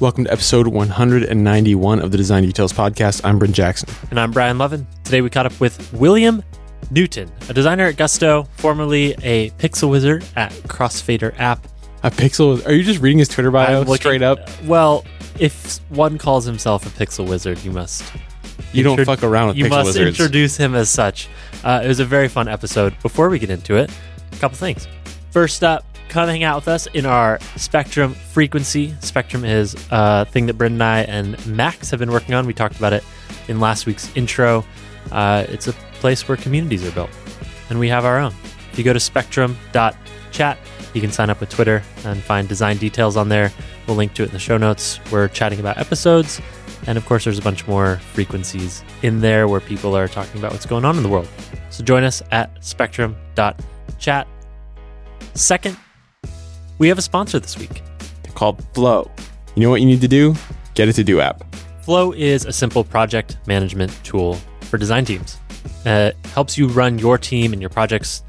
Welcome to episode 191 of the Design Details Podcast. I'm Bryn Jackson. And I'm Brian Lovin. Today we caught up with William Newton, a designer at Gusto, formerly a pixel wizard at Crossfader app. A pixel. Are you just reading his Twitter bio looking- straight up? Well, if one calls himself a pixel wizard, you must You don't fuck around with you pixel must wizards. introduce him as such. Uh, it was a very fun episode. Before we get into it, a couple things. First up, come hang out with us in our Spectrum frequency. Spectrum is a thing that Brendan and I and Max have been working on. We talked about it in last week's intro. Uh, it's a place where communities are built, and we have our own. If you go to spectrum.chat, you can sign up with Twitter and find design details on there. We'll link to it in the show notes. We're chatting about episodes, and of course, there's a bunch more frequencies in there where people are talking about what's going on in the world. So join us at spectrum.chat. Second, we have a sponsor this week. called Flow. You know what you need to do? Get a to do app. Flow is a simple project management tool for design teams. Uh, it helps you run your team and your projects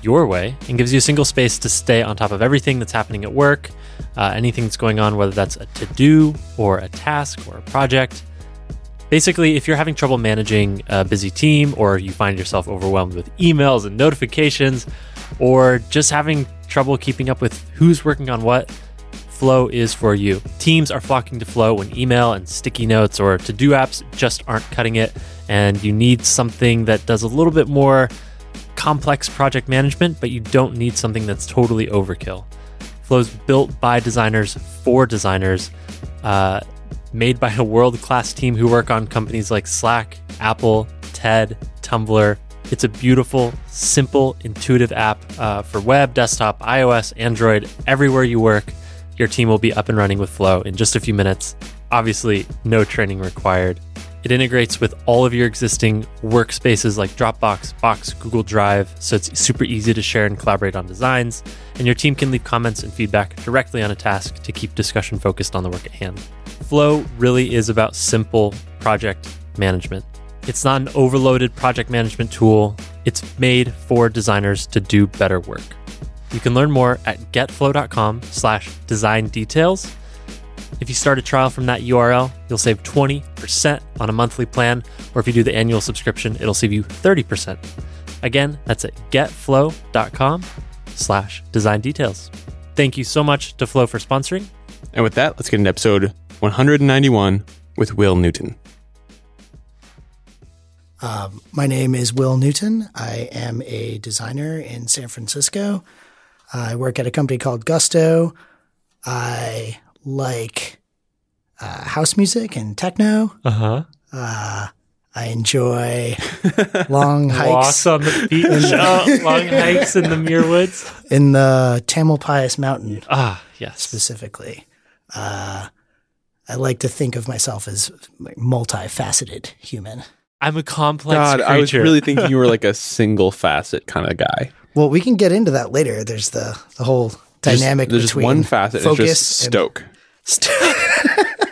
your way and gives you a single space to stay on top of everything that's happening at work, uh, anything that's going on, whether that's a to do or a task or a project. Basically, if you're having trouble managing a busy team or you find yourself overwhelmed with emails and notifications or just having trouble keeping up with who's working on what, Flow is for you. Teams are flocking to Flow when email and sticky notes or to do apps just aren't cutting it, and you need something that does a little bit more complex project management, but you don't need something that's totally overkill. Flow's built by designers for designers, uh, made by a world class team who work on companies like Slack, Apple, TED, Tumblr. It's a beautiful, simple, intuitive app uh, for web, desktop, iOS, Android, everywhere you work. Your team will be up and running with Flow in just a few minutes. Obviously, no training required. It integrates with all of your existing workspaces like Dropbox, Box, Google Drive, so it's super easy to share and collaborate on designs. And your team can leave comments and feedback directly on a task to keep discussion focused on the work at hand. Flow really is about simple project management. It's not an overloaded project management tool. It's made for designers to do better work. You can learn more at getflow.com slash design details. If you start a trial from that URL, you'll save 20% on a monthly plan, or if you do the annual subscription, it'll save you 30%. Again, that's at getflow.com slash design details. Thank you so much to Flow for sponsoring. And with that, let's get into episode 191 with Will Newton. Um, my name is Will Newton. I am a designer in San Francisco. I work at a company called Gusto. I like uh, house music and techno. Uh-huh. Uh, I enjoy long hikes Walks on the beach, uh, long hikes in the Muir Woods. in the Tamalpais Mountain Ah, yes. specifically. Uh, I like to think of myself as like multifaceted human. I'm a complex God, creature. I was really thinking you were like a single facet kind of guy. Well, we can get into that later. There's the the whole Just- dynamic there's just between one facet. focus It's just and Stoke.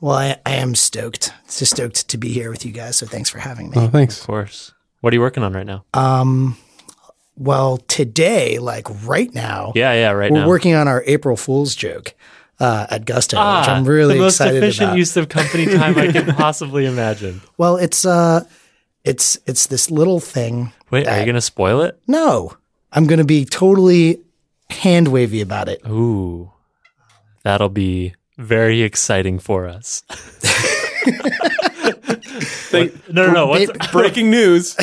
well, I, I am stoked. So stoked to be here with you guys. So thanks for having me. Oh, thanks. Of course. What are you working on right now? Um, well, today, like right now, Yeah, yeah, right we're now. working on our April Fool's joke uh, at Gusto, which Ah, I'm really the most excited efficient about. use of company time I can possibly imagine. well, it's uh, it's it's this little thing. Wait, are you going to spoil it? No, I'm going to be totally hand wavy about it. Ooh, that'll be very exciting for us. Thank- No, no, no. What's, Breaking news.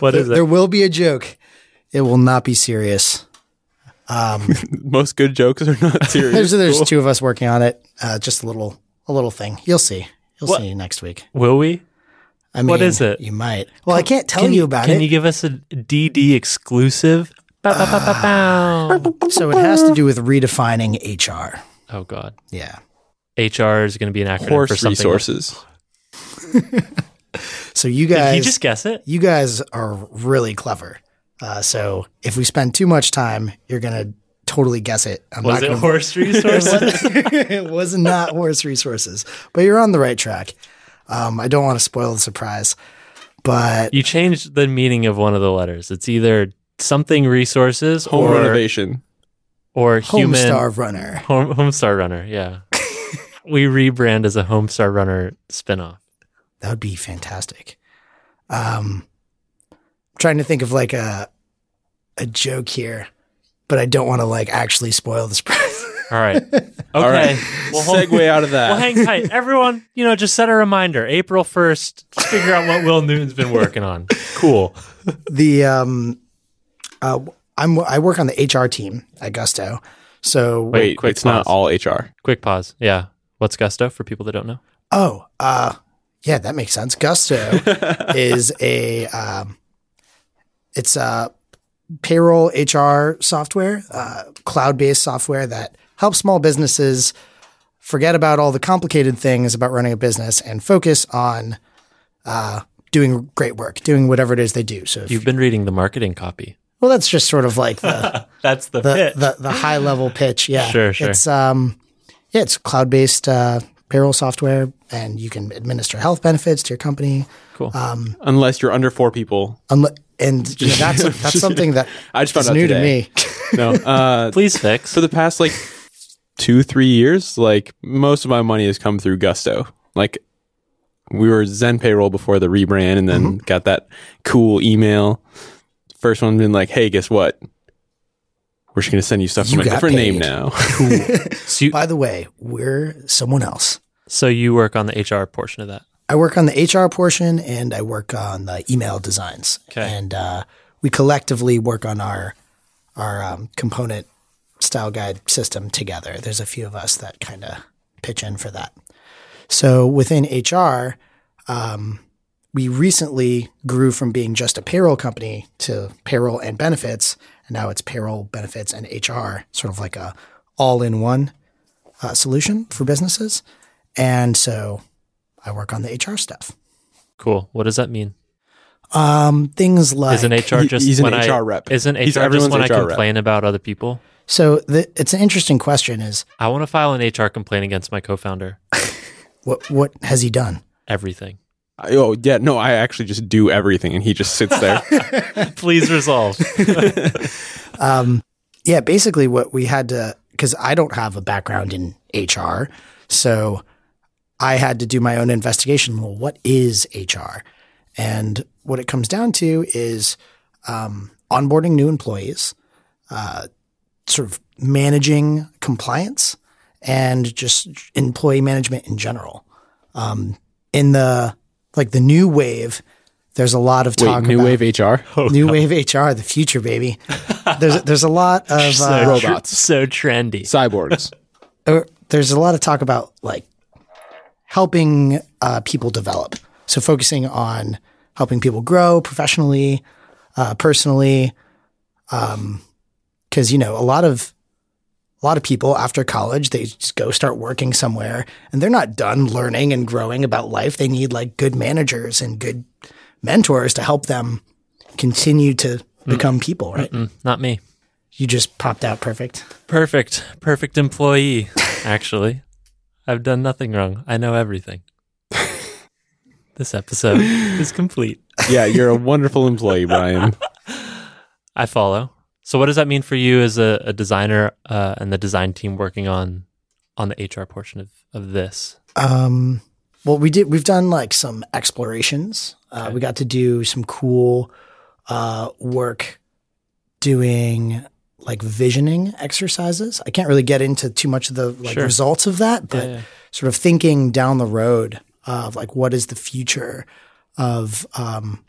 what is There it? will be a joke. It will not be serious. Most good jokes are not serious. There's there's Cool. two of us working on it. Uh, just a little a little thing. You'll see. You'll What? see next week. Will we? I mean, What is it? You might. Well, I can't tell Can you about Can it. Can you give us a DD exclusive? Bow. so it has to do with redefining HR. Oh God, Yeah. HR is going to be an acronym for Horse something. resources. So you Did guys, he just guess it? you guys are really clever. Uh, so if we spend too much time, you're gonna totally guess it. I'm Was not it gonna, horse resources? it was not horse resources, but you're on the right track. Um, I don't want to spoil the surprise, but you changed the meaning of one of the letters. It's either something resources Home or renovation. or human Homestar Runner. Home, Homestar Runner. Yeah, we rebrand as a Homestar Runner spinoff. That would be fantastic. Um, I'm trying to think of like a a joke here, but I don't want to like actually spoil the surprise. All right. Okay. All right. Well, hold- Segue out of that. well, hang tight, everyone. You know, just set a reminder. April first. Figure out what Will Newton's been working on. Cool. the um, uh, I'm I work on the HR team at Gusto, so Wait, quick it's not pause. all HR. Quick pause. Yeah. What's Gusto for people that don't know? Oh, uh, yeah, that makes sense. Gusto is a um, it's a payroll HR software, uh, cloud based software that helps small businesses forget about all the complicated things about running a business and focus on uh, doing great work, doing whatever it is they do. So, if, You've been reading the marketing copy. well, that's just sort of like the That's the, the, the the high level pitch. Yeah, Sure, sure. It's um, yeah, it's cloud based uh, payroll software, and you can administer health benefits to your company. Cool. Unless you're under four people. Unle- and you know, that's that's something that I just found is out new today. to me. No. Uh, Please fix. for the past like two, three years, like most of my money has come through Gusto. Like we were ZenPayroll before the rebrand and then Mm-hmm. got that cool email. First one been like, hey, guess what? We're just going to send you stuff You from a got different name paid. now. so, you, By the way, we're someone else. so you work on the HR portion of that. I work on the HR portion, and I work on the email designs. Okay. And uh, we collectively work on our our um, component style guide system together. There's a few of us that kind of pitch in for that. So within HR, um, we recently grew from being just a payroll company to payroll and benefits, and now it's payroll, benefits, and HR, sort of like a all-in-one uh, solution for businesses. And so I work on the HR stuff. Cool. What does that mean? Um, things like Isn't HR He- just he's an when I, HR rep. Isn't HR He's just everyone's when I HR rep. complain about other people? so. The, it's an interesting question. Is I want to file an HR complaint against my co-founder. what what has he done? Everything. I- oh, yeah. No, I actually just do everything and he just sits there. Please resolve. Um, yeah, basically what we had to because I don't have a background in HR, so I had to do my own investigation. Well, what is HR? And what it comes down to is um, onboarding new employees, uh, sort of managing compliance, and just employee management in general. Um, in the like the new wave, there's a lot of talk Wait, new about wave HR? oh, new wave HR, the future, baby. There's there's a lot of uh, tr- robots. so trendy. Cyborgs. uh, there's a lot of talk about like helping uh, people develop. So focusing on helping people grow professionally, uh, personally, because you know a lot of a lot of people after college they just go start working somewhere and they're not done learning and growing about life. They need like good managers and good mentors to help them continue to become people. Right? Mm, not me. You just popped out perfect. Perfect. Perfect employee, actually. I've done nothing wrong. I know everything. this episode is complete. yeah, you're a wonderful employee, Brian. I follow. So, what does that mean for you as a, a designer uh, and the design team working on on the HR portion of, of this? Um, well, we did. We've done like some explorations. Uh, we got to do some cool uh, work doing like visioning exercises. I can't really get into too much of the like Sure. results of that, but Yeah, yeah. sort of thinking down the road of like what is the future of um,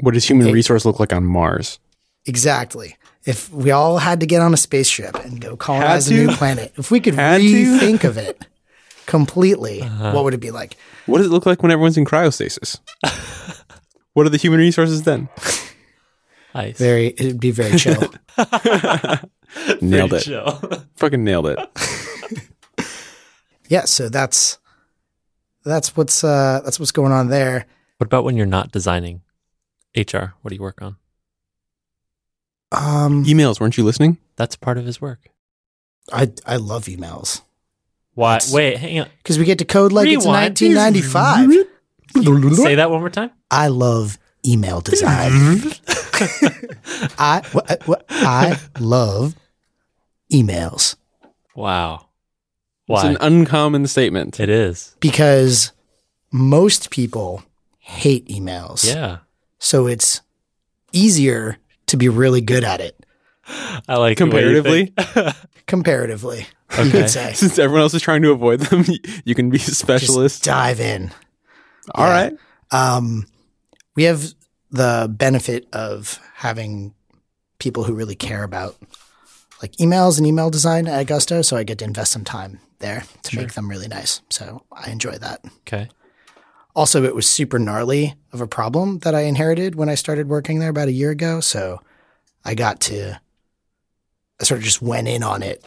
What does human Hey. resource look like on Mars? exactly. If we all had to get on a spaceship and go colonize a new planet, if we could Had to? rethink of it completely, Uh-huh. what would it be like? What does it look like when everyone's in cryostasis? what are the human resources then? Ice. Very, it'd be very chill. Nailed it. Fucking nailed it. yeah, so that's that's what's uh that's what's going on there. what about when you're not designing HR? What do you work on? Um Emails, weren't you listening? That's part of his work. I I love emails Why? That's- Wait, hang on. because we get to code like Rewind. it's 1995. Say that one more time. I love email design. I what, what I love emails Wow. Why? It's an uncommon statement. it is. because most people hate emails. Yeah. So it's easier to be really good at it I like the way you Comparatively, think. comparatively, you Okay. could say. since everyone else is trying to avoid them, you can be a Just specialist. dive in. All yeah. right. Um, we have the benefit of having people who really care about like emails and email design at Gusto, so I get to invest some time there to make them really nice. So I enjoy that. Okay. Also, it was super gnarly of a problem that I inherited when I started working there about a year ago. So I got to, I sort of just went in on it.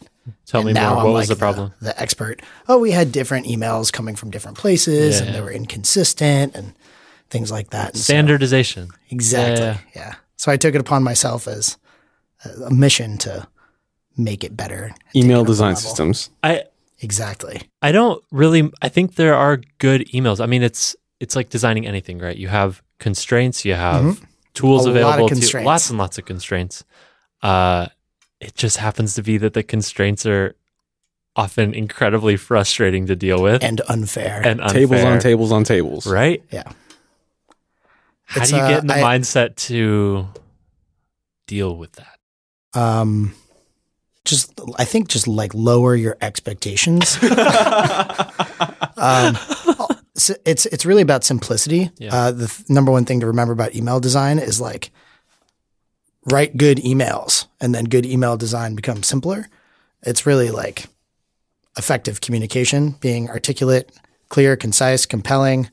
Tell And me now more. I'm What like was the problem? The, expert. Oh, we had different emails coming from different places Yeah, and they were inconsistent and things like that. And so- Standardization. exactly. Yeah, Yeah, So I took it upon myself as a, a mission to make it better. and take it Email design systems. I Exactly. I don't really. I think there are good emails. I mean, it's it's like designing anything, right? You have constraints. You have tools Mm-hmm. A lot of available to lots and lots of constraints. Uh, it just happens to be that the constraints are often incredibly frustrating to deal with And unfair. and Tables on tables on tables. right? yeah. How It's, do you uh, get in the I- mindset to deal with that? Um, just I think just like lower your expectations. um, so it's it's really about simplicity. Yeah. Uh, the th- number one thing to remember about email design is like write good emails, and then good email design becomes simpler. It's really like effective communication, being articulate, clear, concise, compelling,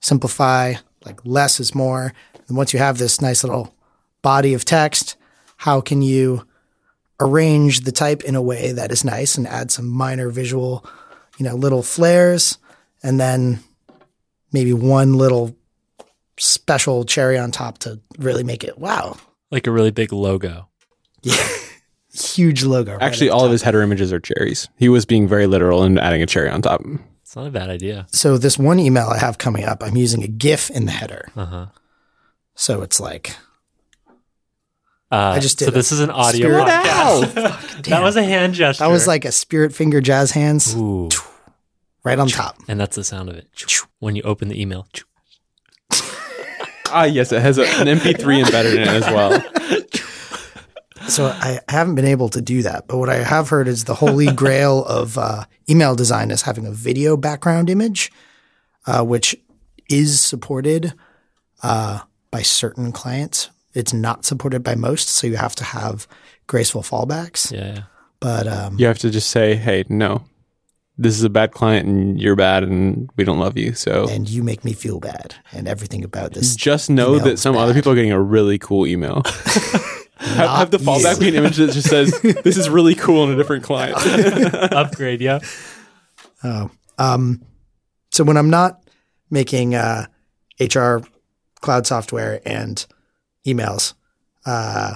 simplify. Like less is more. And once you have this nice little body of text, how can you arrange the type in a way that is nice and add some minor visual, you know, little flares, and then maybe one little special cherry on top to really make it wow, Like a really big logo. Yeah. huge logo. right Actually, at the all of his header images are cherries. He was being very literal and adding a cherry on top. It's not a bad idea. So this one email I have coming up, I'm using a GIF in the header. Uh huh. So it's like Uh, I just did. so this a is an audio spirit- podcast. that was a hand gesture. that was like a spirit finger jazz hands Ooh. right on top. And that's the sound of it. When you open the email. Ah, yes, it has a, an MP3 embedded in it as well. So I haven't been able to do that, but what I have heard is the holy grail of uh, email design is having a video background image, uh, which is supported uh, by certain clients. It's not supported by most, so you have to have graceful fallbacks. Yeah. yeah. But um, You have to just say, hey, no, this is a bad client and you're bad and we don't love you. So and you make me feel bad, and everything about this. just know that that is some other people are getting a really cool email. have, have the Not fallback you. be an image that just says, this is really cool in a different client. Upgrade, yeah. Oh. Um, so when I'm not making uh, HR cloud software and emails, uh,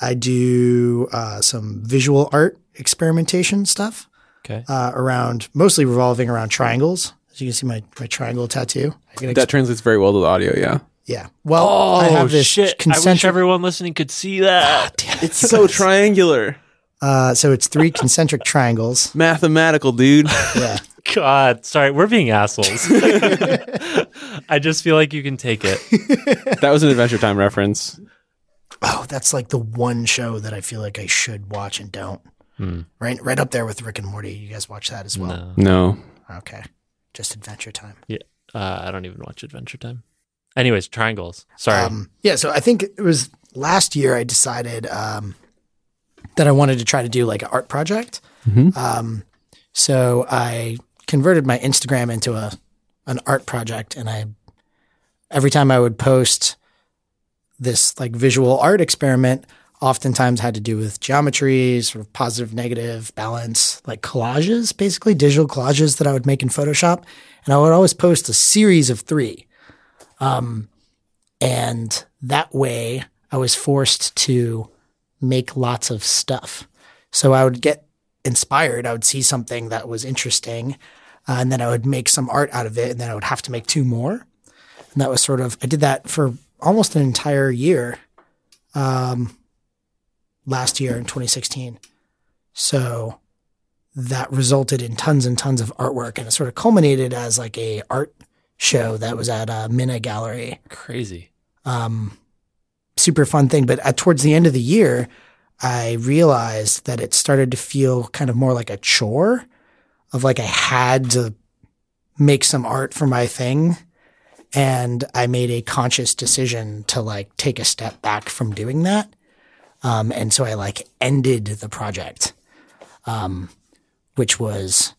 I do uh, some visual art experimentation stuff Okay. uh, around, mostly revolving around triangles. As you can see, my, my triangle tattoo. I can ex- that translates very well to the audio, yeah. Yeah. Well, I have this Oh, shit. I wish everyone listening could see that. Damn it. It's so triangular. Uh, so it's three concentric triangles. Mathematical, dude. Yeah. God, sorry, we're being assholes. I just feel like you can take it. that was an Adventure Time reference. Oh, that's like the one show that I feel like I should watch and don't. Hmm. Right, right up there with Rick and Morty. You guys watch that as well? No. No. Okay, just Adventure Time. Yeah. Uh, I don't even watch Adventure Time. Anyways, triangles. Sorry. Um, yeah, so I think it was last year I decided um, that I wanted to try to do like an art project. Mhm. Um, so I converted my Instagram into a an art project, and I every time I would post this like visual art experiment, oftentimes had to do with geometry, sort of positive, negative, balance, like collages, basically digital collages that I would make in Photoshop, and I would always post a series of three. Um, and that way I was forced to make lots of stuff. So I would get inspired. I would see something that was interesting, uh, and then I would make some art out of it, and then I would have to make two more. And that was sort of I did that for almost an entire year. Um, last year in 2016. So that resulted in tons and tons of artwork and it sort of culminated as like a art show that was at a Minna Gallery. Crazy. Um, super fun thing. But at, towards the end of the year, I realized that it started to feel kind of more like a chore of like I had to make some art for my thing. And I made a conscious decision to like take a step back from doing that. Um, and so I like ended the project, um, which was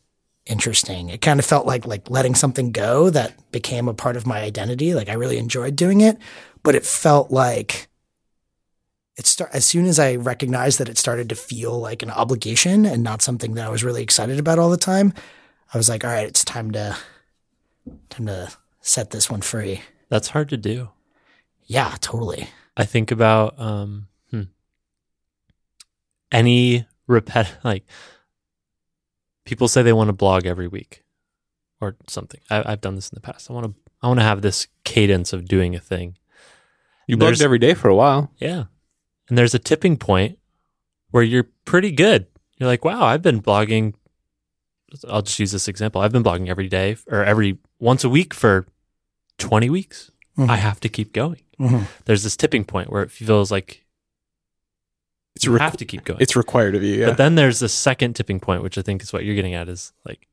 interesting. It kind of felt like like letting something go that became a part of my identity. Like I really enjoyed doing it, but it felt like it start as soon as I recognized that it started to feel like an obligation and not something that I was really excited about all the time. I was like, all right, it's time to time to set this one free. That's hard to do. Yeah, totally. I think about um, hmm, any repet like people say they want to blog every week or something. I, I've done this in the past. I want to I want to have this cadence of doing a thing. You There's- blogged every day for a while. Yeah, and there's a tipping point where you're pretty good. You're like, wow, I've been blogging. I'll just use this example. I've been blogging every day or every once a week for 20 weeks. Mhm. I have to keep going. Mhm. There's this tipping point where it feels like It's you requ- have to keep going. It's required of you. Yeah. But then there's the second tipping point, which I think is what you're getting at is like,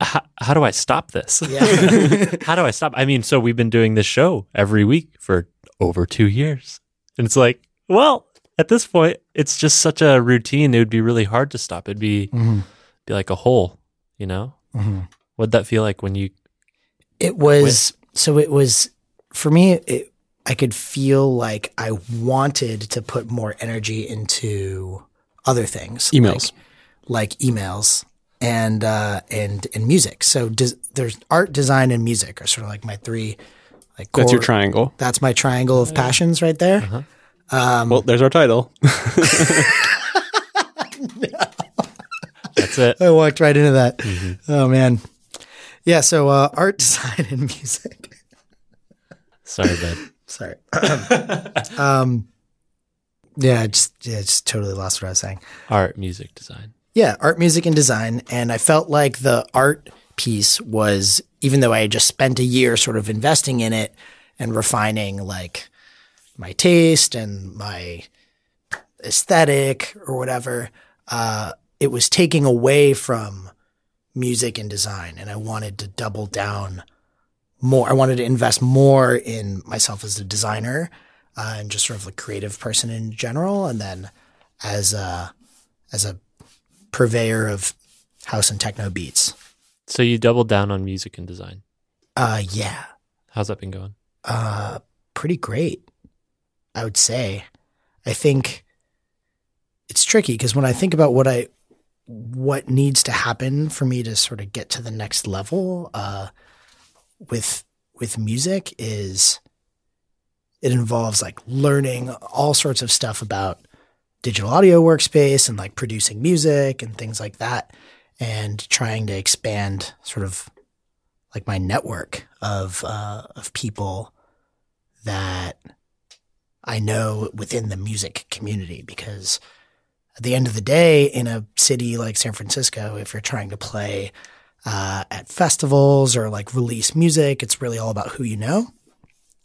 how, how do I stop this? Yeah. how do I stop? I mean, so we've been doing this show every week for over two years. And it's like, well, at this point, it's just such a routine. It would be really hard to stop. It'd be, Mhm. be like a hole, you know? Mhm. What'd that feel like when you, It was so it was for me it, I could feel like I wanted to put more energy into other things. Emails. Like, like emails and uh and and music. So des- there's art, design and music are sort of like my three like That's your triangle. That's my triangle of passions right there. Uh-huh. Um, Well, there's our title. that's it. I walked right into that. Oh man. Yeah, so uh, art, design, and music. Sorry, bud. Sorry. um, yeah, I just yeah, just totally lost what I was saying. Art, music, design. Yeah, art, music, and design. And I felt like the art piece was, even though I had just spent a year sort of investing in it and refining like my taste and my aesthetic or whatever, uh, it was taking away from music and design. And I wanted to double down more. I wanted to invest more in myself as a designer uh, and just sort of a creative person in general. And then as a, as a purveyor of house and techno beats. So you doubled down on music and design. Uh, yeah, How's that been going? uh, pretty great. I would say. I think it's tricky because when I think about what I what needs to happen for me to sort of get to the next level uh, with with music is it involves like learning all sorts of stuff about digital audio workspace and like producing music and things like that and trying to expand sort of like my network of uh, of people that I know within the music community because at the end of the day, in a city like San Francisco, if you're trying to play uh, at festivals or like release music, it's really all about who you know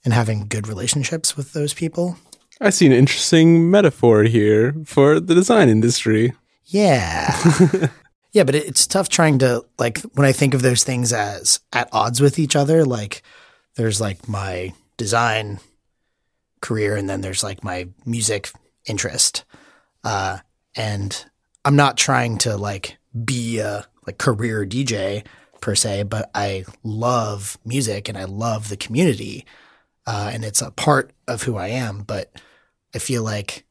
and having good relationships with those people. I see an interesting metaphor here for the design industry. Yeah. yeah, but it, it's tough trying to like when I think of those things as at odds with each other, like there's like my design career and then there's like my music interest. Uh and I'm not trying to like be a like career DJ per se, but I love music and I love the community. Uh, and it's a part of who I am, but I feel like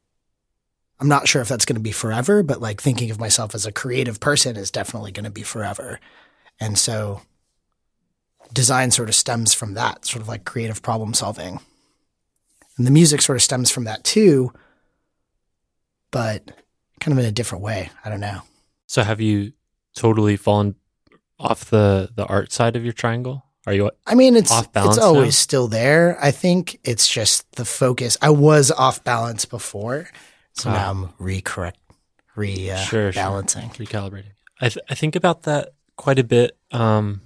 I'm not sure if that's going to be forever, but like thinking of myself as a creative person is definitely going to be forever. And so design sort of stems from that, sort of like creative problem solving. And the music sort of stems from that too, but kind of in a different way. I don't know. So have you totally fallen off the the art side of your triangle? Are you I mean, it's Off balance it's always now? still there. I think it's just the focus. I was off balance before, so Ah. now I'm recorrect, re uh, Sure, sure. balancing. recalibrating? I th- I think about that quite a bit. Um,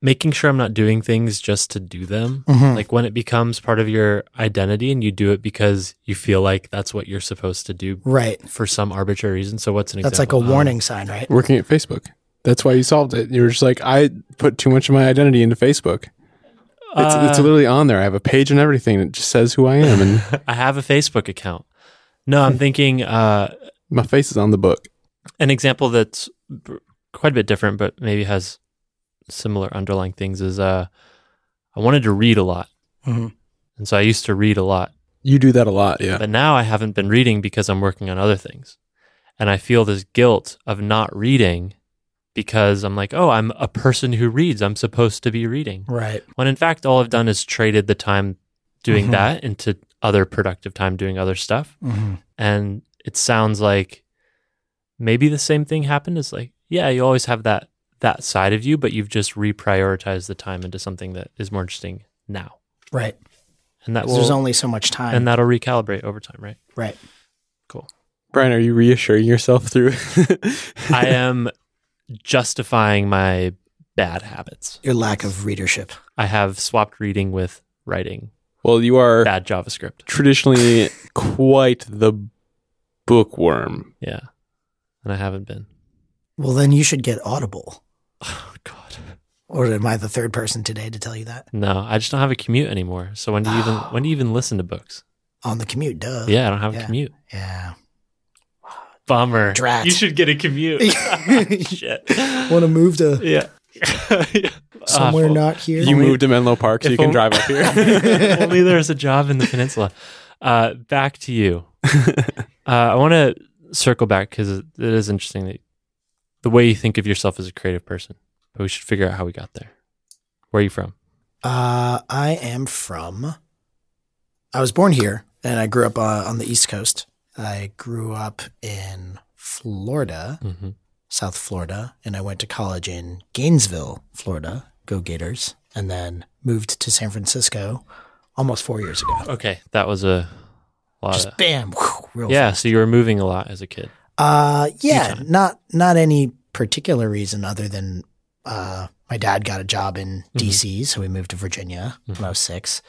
making sure I'm not doing things just to do them. Mhm. Like when it becomes part of your identity and you do it because you feel like that's what you're supposed to do Right. for some arbitrary reason. So what's an example? That's like a example? Um, warning sign, right? Working at Facebook. That's why you solved it. You were just like, I put too much of my identity into Facebook. It's, it's Uh, literally on there. I have a page and everything that just says who I am, and I have a Facebook account. No, I'm thinking uh, my face is on the book. an example that's quite a bit different, but maybe has similar underlying things. Is uh, I wanted to read a lot, Mhm. and so I used to read a lot. You do that a lot, yeah. But now I haven't been reading because I'm working on other things. And I feel this guilt of not reading because I'm like, oh, I'm a person who reads. I'm supposed to be reading. Right. When in fact, all I've done is traded the time doing Mhm. that into other productive time doing other stuff. hmm And it sounds like maybe the same thing happened is like, yeah, you always have that that side of you, but you've just reprioritized the time into something that is more interesting now. Right. And that 'Cause there's only so much time. and that'll recalibrate over time, right? right. Cool. Brian, are you reassuring yourself through? I am justifying my bad habits. Your lack of readership. I have swapped reading with writing well, you are bad JavaScript. traditionally quite the bookworm. Yeah. And I haven't been. Well, then you should get Audible. Oh, God. Or am I the third person today to tell you that? No, I just don't have a commute anymore. So when do you even when do you even listen to books? On the commute, duh. Yeah, I don't have a yeah. commute. Yeah. Bummer. Drat. You should get a commute. Shit. Want to move to Yeah. somewhere Awful. not here? You moved to Menlo Park so if you can only- drive up here. If Only there's a job in the peninsula. Uh, back to you. Uh, I want to circle back because it it is interesting that the way you think of yourself as a creative person. But we should figure out how we got there. Where are you from? Uh, I am from. I was born here, and I grew up uh, on the East Coast. I grew up in Florida, Mm-hmm. South Florida, and I went to college in Gainesville, Florida. Go Gators! And then moved to San Francisco almost four years ago. Okay, that was a lot. Just of, bam, whew, real yeah, fast. so you were moving a lot as a kid. Uh, yeah, not not any particular reason other than uh, my dad got a job in Mhm. D.C., so we moved to Virginia when I was six.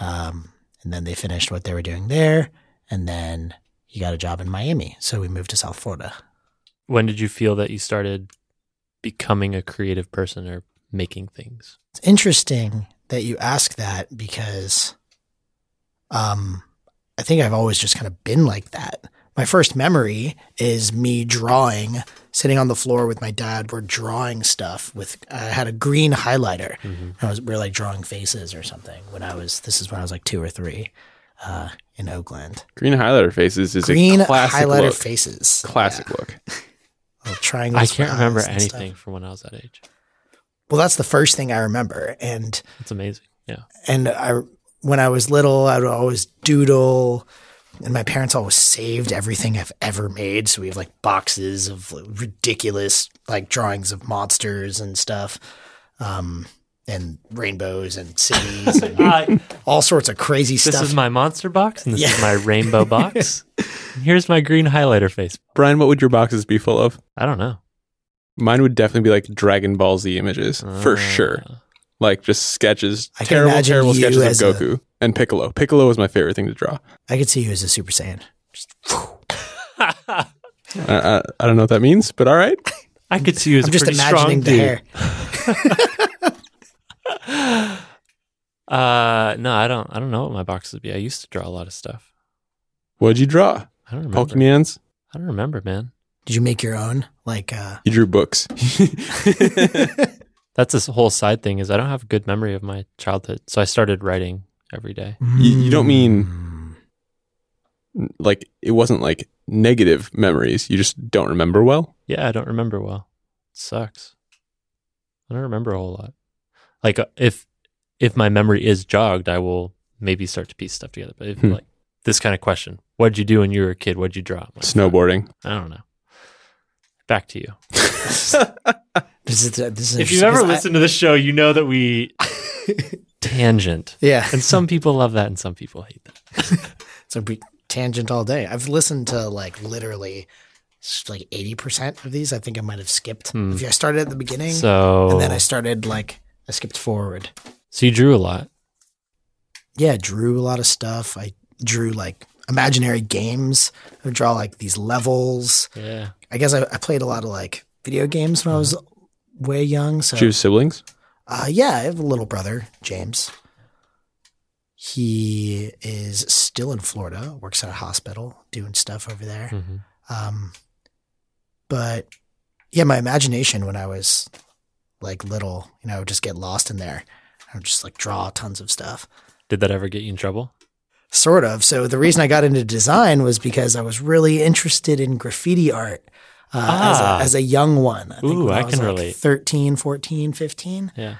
Um, and then they finished what they were doing there, and then he got a job in Miami, so we moved to South Florida. When did you feel that you started becoming a creative person or making things? It's interesting that you ask that because, um, I think I've always just kind of been like that. My first memory is me drawing, sitting on the floor with my dad. We're drawing stuff with. I had a green highlighter. I was we are like drawing faces or something when I was. This is when I was like two or three, uh, in Oakland. Green highlighter faces is Green a classic highlighter look. faces. Classic Yeah. look. Little triangles I can't remember eyes and stuff. anything from when I was that age. Well, that's the first thing I remember, and It's amazing. Yeah. and I when I was little, I would always doodle, and my parents always saved everything I've ever made. So we have like boxes of ridiculous like drawings of monsters and stuff, um, and rainbows and cities and Uh, all sorts of crazy this stuff. This is my monster box and this Yeah. is my rainbow box. Here's my green highlighter face. Brian, what would your boxes be full of? I don't know. Mine would definitely be like Dragon Ball Z images for Uh, sure. Like just sketches, I terrible, terrible sketches of as a- Goku and Piccolo. Piccolo was my favorite thing to draw. I could see you as a Super Saiyan. Just, I, I, I don't know what that means, but all right. I could see you as I'm a just pretty imagining strong the dude. hair. Uh, no, I don't. I don't know what my boxes would be. I used to draw a lot of stuff. What'd you draw? I don't remember. Pokemons. I don't remember, man. Did you make your own? Like, uh, You drew books. That's this whole side thing. Is I don't have a good memory of my childhood, so I started writing every day. You- you don't mean- like it wasn't like negative memories. You just don't remember well. Yeah, I don't remember well. It sucks. I don't remember a whole lot. Like uh, if if my memory is jogged, I will maybe start to piece stuff together. But if Hmm. like this kind of question, what did you do when you were a kid? What did you draw? Like, Snowboarding. I don't know. Back to you. This is, this is If you've ever ever 'cause I- listened to this show, you know that we tangent. yeah, And some people love that and some people hate that. so we tangent all day. I've listened to like literally s- like eighty percent of these. I think I might have skipped. Hmm. If I started at the beginning So, and then I started like I skipped forward. so you drew a lot. Yeah, drew a lot of stuff. I drew like imaginary games. I would draw like these levels. Yeah. I guess I, I played a lot of like video games when I mm-hmm. was way young. So Do you have siblings? Uh, yeah, I have a little brother, James. He is still in Florida, works at a hospital, doing stuff over there. Mhm. Um, but yeah, my imagination when I was like little, you know, I would just get lost in there. I would just like draw tons of stuff. Did that ever get you in trouble? Sort of. So the reason I got into design was because I was really interested in graffiti art uh, Ah. as, a, as a young one. I Ooh, when I can like, relate. 13, 14, 15. Yeah.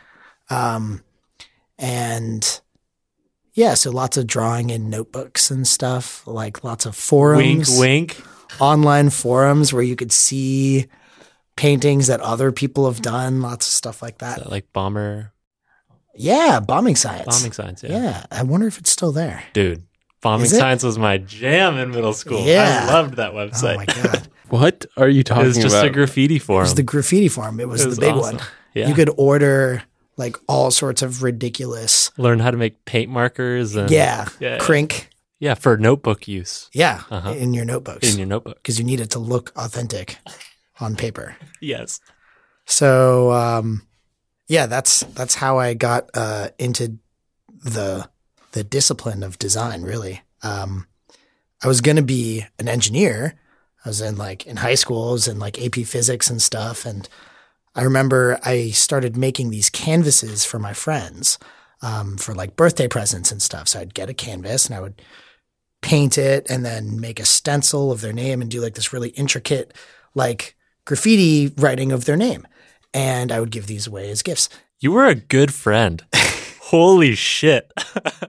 Um, and yeah, so lots of drawing in notebooks and stuff, like lots of forums, Wink, wink. online forums where you could see paintings that other people have done, lots of stuff like that. Is that like bomber Yeah, bombing science. bombing science? Yeah. Yeah, I wonder if it's still there. Dude, bombing science was my jam in middle school. Yeah. I loved that website. Oh my god, What are you talking about? it talking was just about? a graffiti form. it was the graffiti forum. It was, It was the big awesome. one. Yeah. You could order like all sorts of ridiculous, learn how to make paint markers and yeah, yeah. Krink, yeah, for notebook use yeah, Uh-huh. in your notebooks in your notebook. because you need it to look authentic on paper. Yes. So um, yeah, that's that's how I got uh, into the the discipline of design. Really, um, I was going to be an engineer. I was in like in high schools and like AP Physics and stuff, and I remember I started making these canvases for my friends um, for like birthday presents and stuff. So I'd get a canvas and I would paint it and then make a stencil of their name and do like this really intricate like graffiti writing of their name. And I would give these away as gifts. You were a good friend. Holy shit.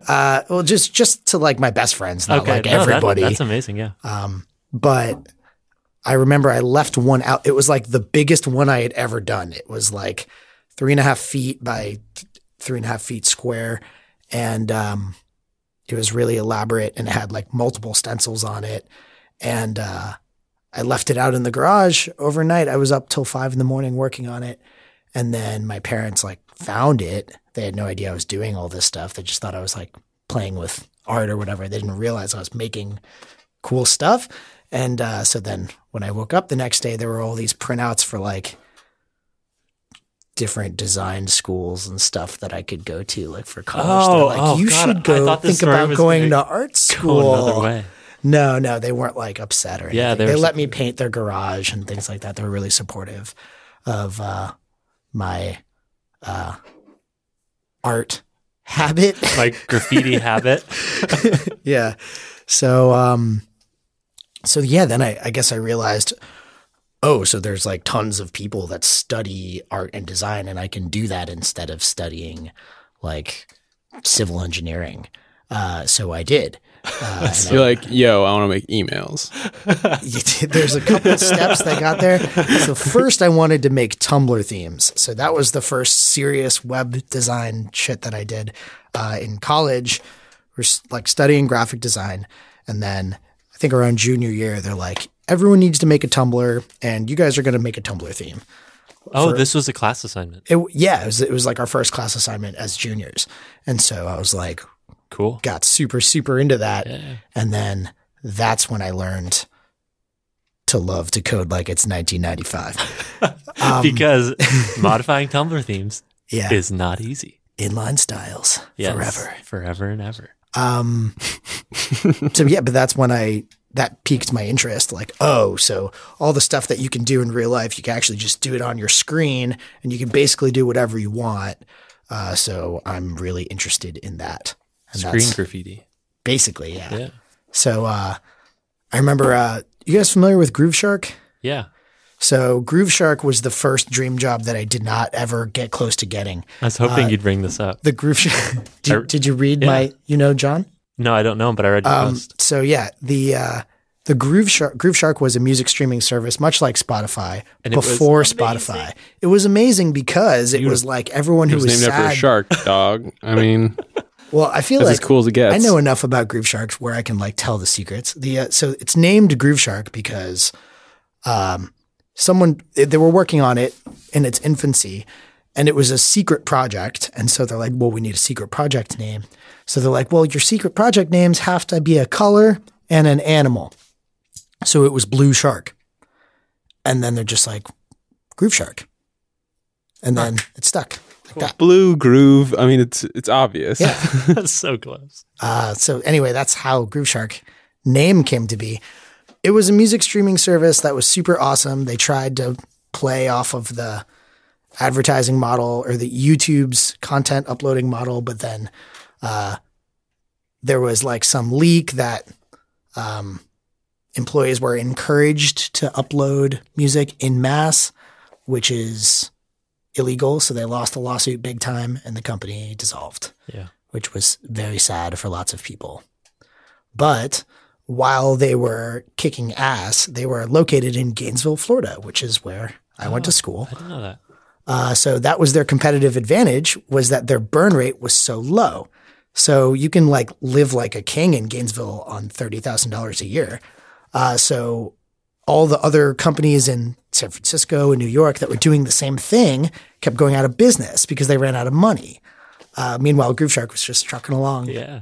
Uh, well, just just to like my best friends, not like no, that- everybody. that's amazing. Yeah. Um, but I remember I left one out. It was like the biggest one I had ever done. It was like three and a half feet by three and a half feet square. And um, it was really elaborate and it had like multiple stencils on it. And uh, I left it out in the garage overnight. I was up till five in the morning working on it. And then my parents like found it. They had no idea I was doing all this stuff. They just thought I was like playing with art or whatever. They didn't realize I was making cool stuff. And uh, so then when I woke up the next day, there were all these printouts for like different design schools and stuff that I could go to, like for college. They're Oh, like, oh, you God, should go think about going to art school. another way. No, no, they weren't like upset or anything. Yeah, they they, let me paint their garage and things like that. They were really supportive of uh, my uh, art habit. Like graffiti habit. yeah. So, um, so yeah, then I, I guess I realized, oh, so there's like tons of people that study art and design, and I can do that instead of studying like civil engineering. Uh, so I did. Uh, and You're like, yo, I want to make emails. There's a couple of steps that got there. So first, I wanted to make Tumblr themes. So that was the first serious web design shit that I did uh, in college. We're like studying graphic design, and then I think around junior year, they're like, everyone needs to make a Tumblr, and you guys are going to make a Tumblr theme. Oh, this was a class assignment. It, yeah, it was, it was like our first class assignment as juniors, and so I was like, Cool. got super super into that. Yeah. And then that's when I learned to love to code like it's 1995. Um, because modifying Tumblr themes yeah, is not easy. inline styles Yes, forever. Forever and ever. Um, so yeah, but that's when I that piqued my interest. Like, oh, so all the stuff that you can do in real life, you can actually just do it on your screen, and you can basically do whatever you want. Uh, so I'm really interested in that. And Screen graffiti. basically yeah. Yeah. So uh, I remember. Uh, you guys familiar with Grooveshark? Yeah. So Grooveshark was the first dream job that I did not ever get close to getting. I was hoping you'd bring this up. The Grooveshark. did, I- did you read yeah. my? You know, John. No, I don't know, him, but I read your Um, post. so yeah, the uh, the Grooveshark, Groove Shark was a music streaming service, much like Spotify, And before amazing. Spotify. It was amazing because it was like everyone It who was was, named after a shark, dog. I mean, Well, I feel that's like as cool as it gets. I know enough about Groovesharks where I can like tell the secrets. The uh, so it's named Grooveshark because um, someone they were working on it in its infancy, and it was a secret project. And so they're like, "Well, we need a secret project name." So they're like, "Well, your secret project names have to be a color and an animal." So it was Blue Shark, and then they're just like Grooveshark, and then it stuck like that. Blue groove. I mean, it's it's obvious. Yeah. That's so close. Uh, so anyway, that's how Grooveshark name came to be. It was a music streaming service that was super awesome. They tried to play off of the advertising model or the YouTube's content uploading model, but then uh, there was like some leak that um, employees were encouraged to upload music in mass, which is illegal. So they lost the lawsuit big time, and the company dissolved Yeah. which was very sad for lots of people. But while they were kicking ass, they were located in Gainesville, Florida, which is where I went to school. I didn't know that. Uh, so that was their competitive advantage was that their burn rate was so low. So you can like live like a king in Gainesville on thirty thousand dollars a year. Uh, so all the other companies in San Francisco and New York that were doing the same thing kept going out of business because they ran out of money. Uh, meanwhile, Grooveshark was just trucking along. Yeah.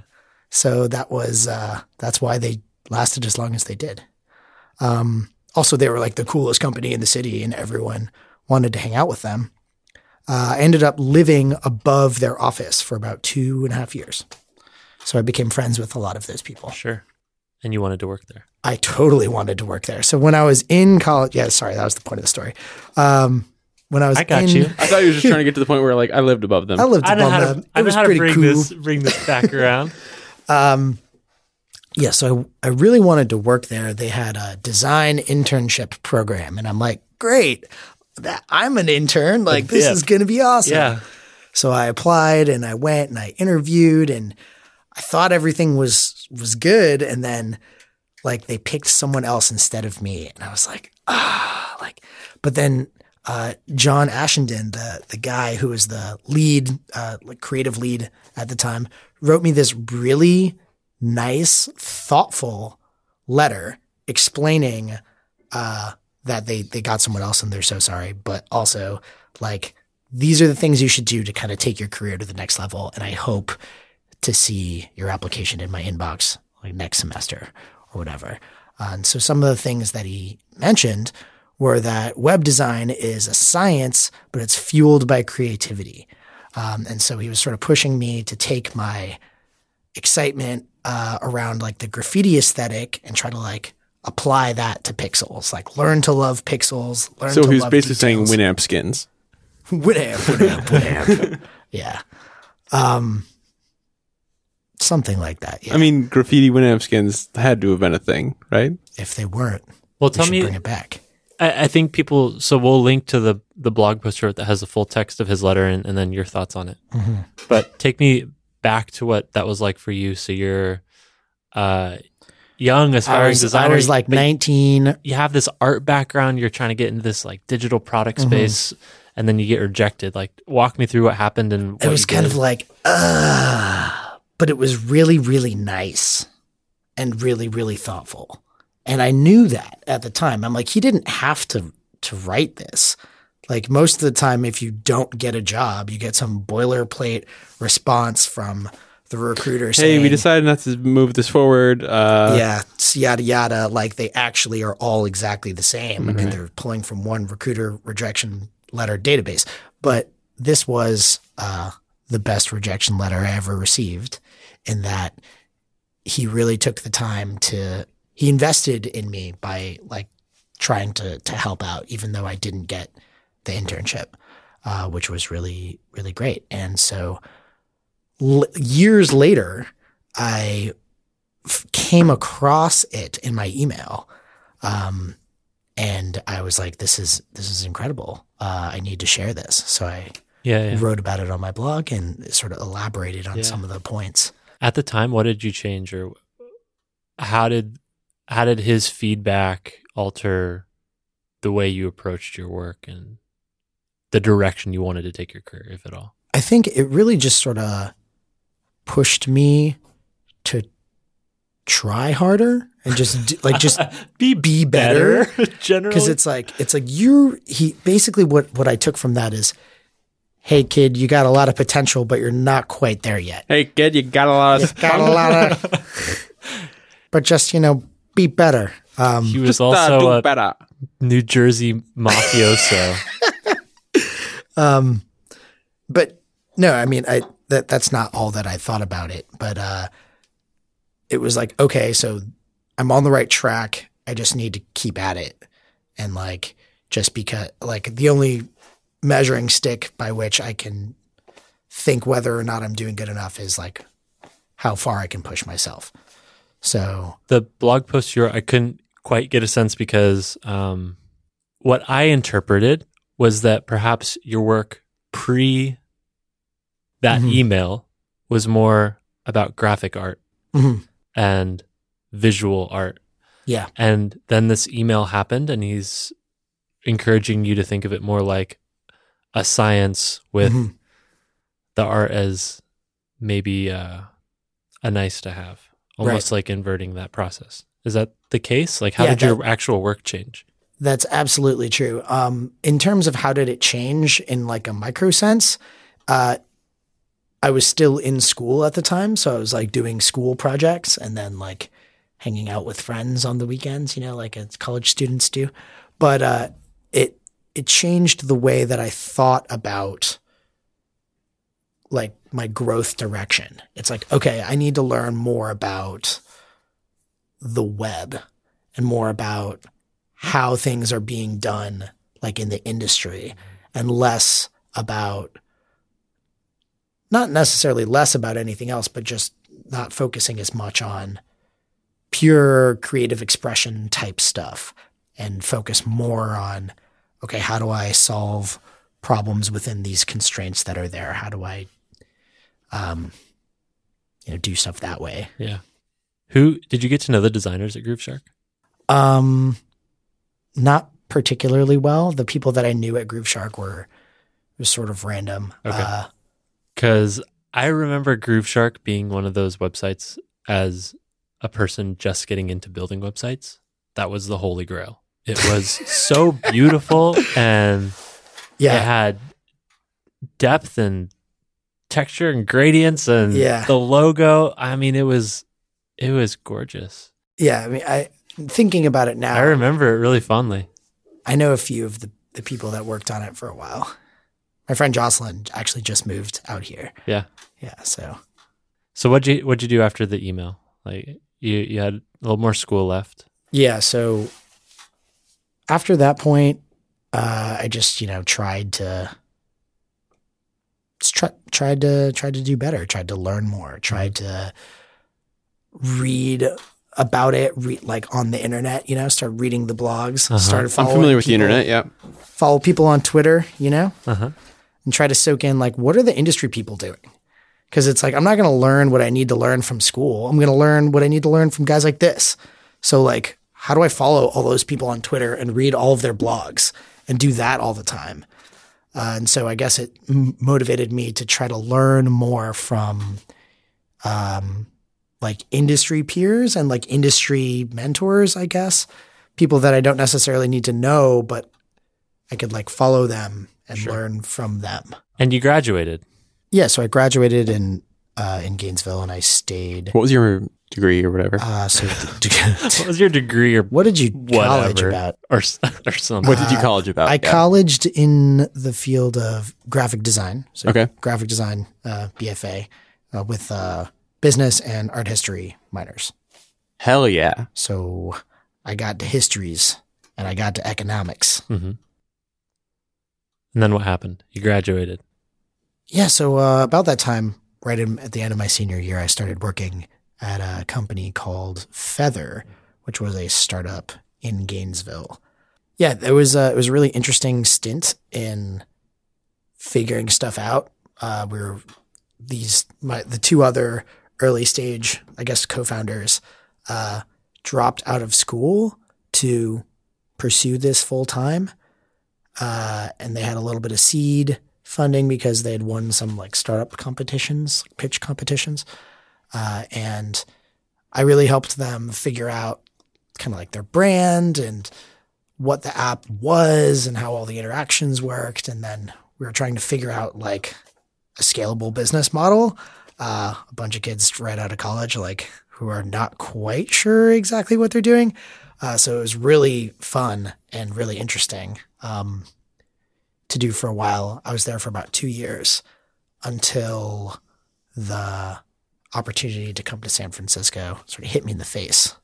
So that was uh, that's why they lasted as long as they did. Um, also, they were like the coolest company in the city, and everyone wanted to hang out with them. Uh, I ended up living above their office for about two and a half years. So I became friends with a lot of those people. Sure. And you wanted to work there. I totally wanted to work there. So when I was in college, yeah, sorry, that was the point of the story. Um, when I was I got in, you. I thought you were just trying to get to the point where like I lived above them. I lived I know above how them. to, It I know was how to pretty bring cool. this bring this back around. Um, yeah, so I, I really wanted to work there. They had a design internship program, and I'm like, great, that I'm an intern. Like, this Yeah. is going to be awesome. yeah. So I applied and I went and I interviewed, and I thought everything was was good, and then like they picked someone else instead of me, and I was like, ah, like, but then. Uh, John Ashenden, the the guy who was the lead, uh, like creative lead at the time, wrote me this really nice, thoughtful letter explaining uh, that they they got someone else and they're so sorry, but also like these are the things you should do to kind of take your career to the next level. And I hope to see your application in my inbox like next semester or whatever. Uh, and so some of the things that he mentioned were that web design is a science, but it's fueled by creativity. Um, and so he was sort of pushing me to take my excitement uh, around like the graffiti aesthetic and try to like apply that to pixels. Like learn to love pixels. Learn so to he was love basically saying. Winamp skins. Winamp, Winamp, Winamp. yeah. Um, something like that. Yeah. I mean, graffiti Winamp skins had to have been a thing, right? if they weren't, Well, we tell should me. bring it back. I, I think people. So we'll link to the the blog post that has the full text of his letter and, and then your thoughts on it. Mm-hmm. But take me back to what that was like for you. So you're uh, young, I aspiring was, designer. I was like 19. you have this art background. You're trying to get into this like digital product Mm-hmm. space, and then you get rejected. Like, walk me through what happened and what It was kind did. of like, uh, but it was really, really nice and really, really thoughtful. And I knew that at the time. I'm like, he didn't have to to write this. Like most of the time, if you don't get a job, you get some boilerplate response from the recruiter Hey, saying, we decided not to move this forward. Uh, yeah, yada yada. Like they actually are all exactly the same, and they're pulling from one recruiter rejection letter database. But this was uh, the best rejection letter I ever received, in that he really took the time to he invested in me by like trying to to help out, even though I didn't get the internship, uh, which was really really great. And so l- years later, I f- came across it in my email, um, and I was like, "This is this is incredible. Uh, I need to share this." So I yeah, yeah. wrote about it on my blog and sort of elaborated on Yeah. some of the points. At the time, what did you change, or how did how did his feedback alter the way you approached your work and the direction you wanted to take your career, if at all? I think it really just sort of pushed me to try harder and just do, like just be be better generally. because it's like it's like you he basically what what I took from that is hey kid you got a lot of potential but you're not quite there yet Hey, kid, you got a lot of got a lot of but just you know be better um he was Just, uh, also do a better. New Jersey mafioso. Um, but no, I mean, I that that's not all that I thought about it. But uh, it was like, okay, so I'm on the right track. I just need to keep at it, and like just because, like, the only measuring stick by which I can think whether or not I'm doing good enough is like how far I can push myself. So the blog post you wrote, I couldn't quite get a sense because um, what I interpreted was that perhaps your work pre that Mhm. email was more about graphic art mhm. and visual art. yeah, And then this email happened, and he's encouraging you to think of it more like a science with Mhm. the art as maybe uh, a nice to have, almost like inverting that process. Is that the case? Like, how Yeah, did your actual work change? That's absolutely true. Um, in terms of how did it change in like a micro sense, uh, I was still in school at the time, so I was like doing school projects and then like hanging out with friends on the weekends, you know, like as college students do. But uh, it it changed the way that I thought about like my growth direction. It's like, okay, I need to learn more about the web and more about how things are being done like in the industry and less about not necessarily less about anything else but just not focusing as much on pure creative expression type stuff and focus more on okay how do i solve problems within these constraints that are there how do i um you know do stuff that way Yeah. Who did you get to know the designers at Grooveshark? Um, not particularly well. The people that I knew at Grooveshark were was sort of random. Okay. Uh, Because I remember Grooveshark being one of those websites as a person just getting into building websites. That was the holy grail. It was so beautiful and yeah. it had depth and texture and gradients and Yeah. the logo. I mean, it was it was gorgeous. yeah. I mean, I thinking about it now. I remember it really fondly. I know a few of the the people that worked on it for a while. My friend Jocelyn actually just moved out here. Yeah. Yeah, so So what'd you what'd you do after the email? Like you you had a little more school left. yeah, so after that point, uh, I just you know tried to try, tried to tried to do better, tried to learn more, tried to read about it, read like on the internet, you know, start reading the blogs, Uh-huh. started I'm familiar with the internet. Yeah. Follow people on Twitter, you know, Uh-huh. and try to soak in like what are the industry people doing? Because it's like I'm not going to learn what I need to learn from school. I'm going to learn what I need to learn from guys like this. So like, how do I follow all those people on Twitter and read all of their blogs and do that all the time? Uh, and so I guess it m- motivated me to try to learn more from, um, like industry peers and like industry mentors. I guess people that I don't necessarily need to know, but I could like follow them and Sure. learn from them. And you graduated. Yeah, so I graduated in uh, in Gainesville, and I stayed. What was your degree or whatever? Uh, so, What was your degree or what did you college Whatever. about? or s- or something? what did you uh, college about? I Yeah. colleged in the field of graphic design. So Okay. graphic design uh, BFA uh, with uh, business and art history minors. Hell yeah. So I got to histories and I got to economics. hmm And then what happened? You graduated. Yeah, so uh, about that time, right in, at the end of my senior year, I started working at a company called Feather, which was a startup in Gainesville. Yeah, it was a, it was a really interesting stint in figuring stuff out. Uh, we were these my the two other early stage, I guess, co-founders uh, dropped out of school to pursue this full time. Uh, and they had a little bit of seed funding because they had won some like startup competitions, pitch competitions. Uh, and I really helped them figure out kind of like their brand and what the app was and how all the interactions worked. And then we were trying to figure out like a scalable business model. Uh, a bunch of kids right out of college, like who are not quite sure exactly what they're doing. Uh, so it was really fun and really interesting um, to do for a while. I was there for about two years until the opportunity to come to San Francisco sort of hit me in the face.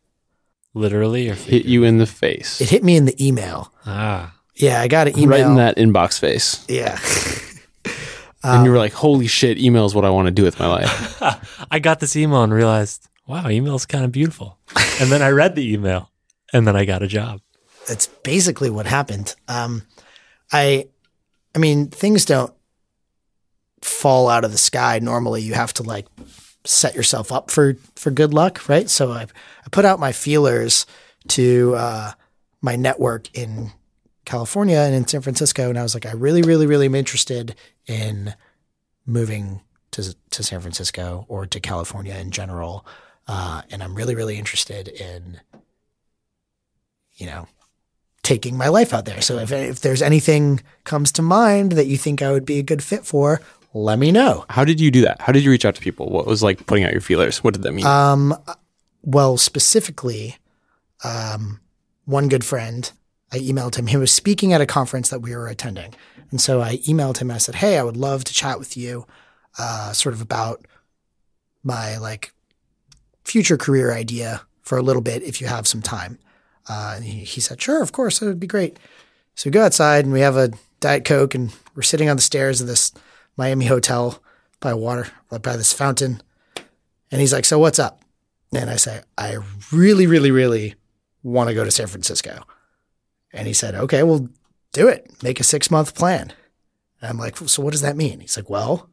Literally or Hit you in the face. It hit me in the email. ah. Yeah, I got an email. Right in that inbox face. Yeah. and you were like, holy shit, email is what I want to do with my life. I got this email and realized, wow, email's kind of beautiful. And then I read the email and then I got a job. That's basically what happened. Um, I, I mean, things don't fall out of the sky. Normally, you have to like set yourself up for for good luck, right? So I, I put out my feelers to uh, my network in California and in San Francisco, and I was like, I really, really, really am interested in moving to to San Francisco or to California in general, uh, and I'm really, really interested in, you know, taking my life out there. So if if there's anything comes to mind that you think I would be a good fit for, let me know. How did you do that? How did you reach out to people? What was like putting out your feelers? What did that mean? Um, well, specifically, um, one good friend, I emailed him. He was speaking at a conference that we were attending. And so I emailed him. and I said, Hey, I would love to chat with you, uh, sort of about my like future career idea for a little bit if you have some time. Uh, and he, he said, Sure, of course, that would be great. So we go outside and we have a Diet Coke and we're sitting on the stairs of this Miami hotel by water, by this fountain. And he's like, So what's up? And I say, I really, really, really want to go to San Francisco. And he said, Okay, well, do it. Make a six month plan. And I'm like, So what does that mean? He's like, Well,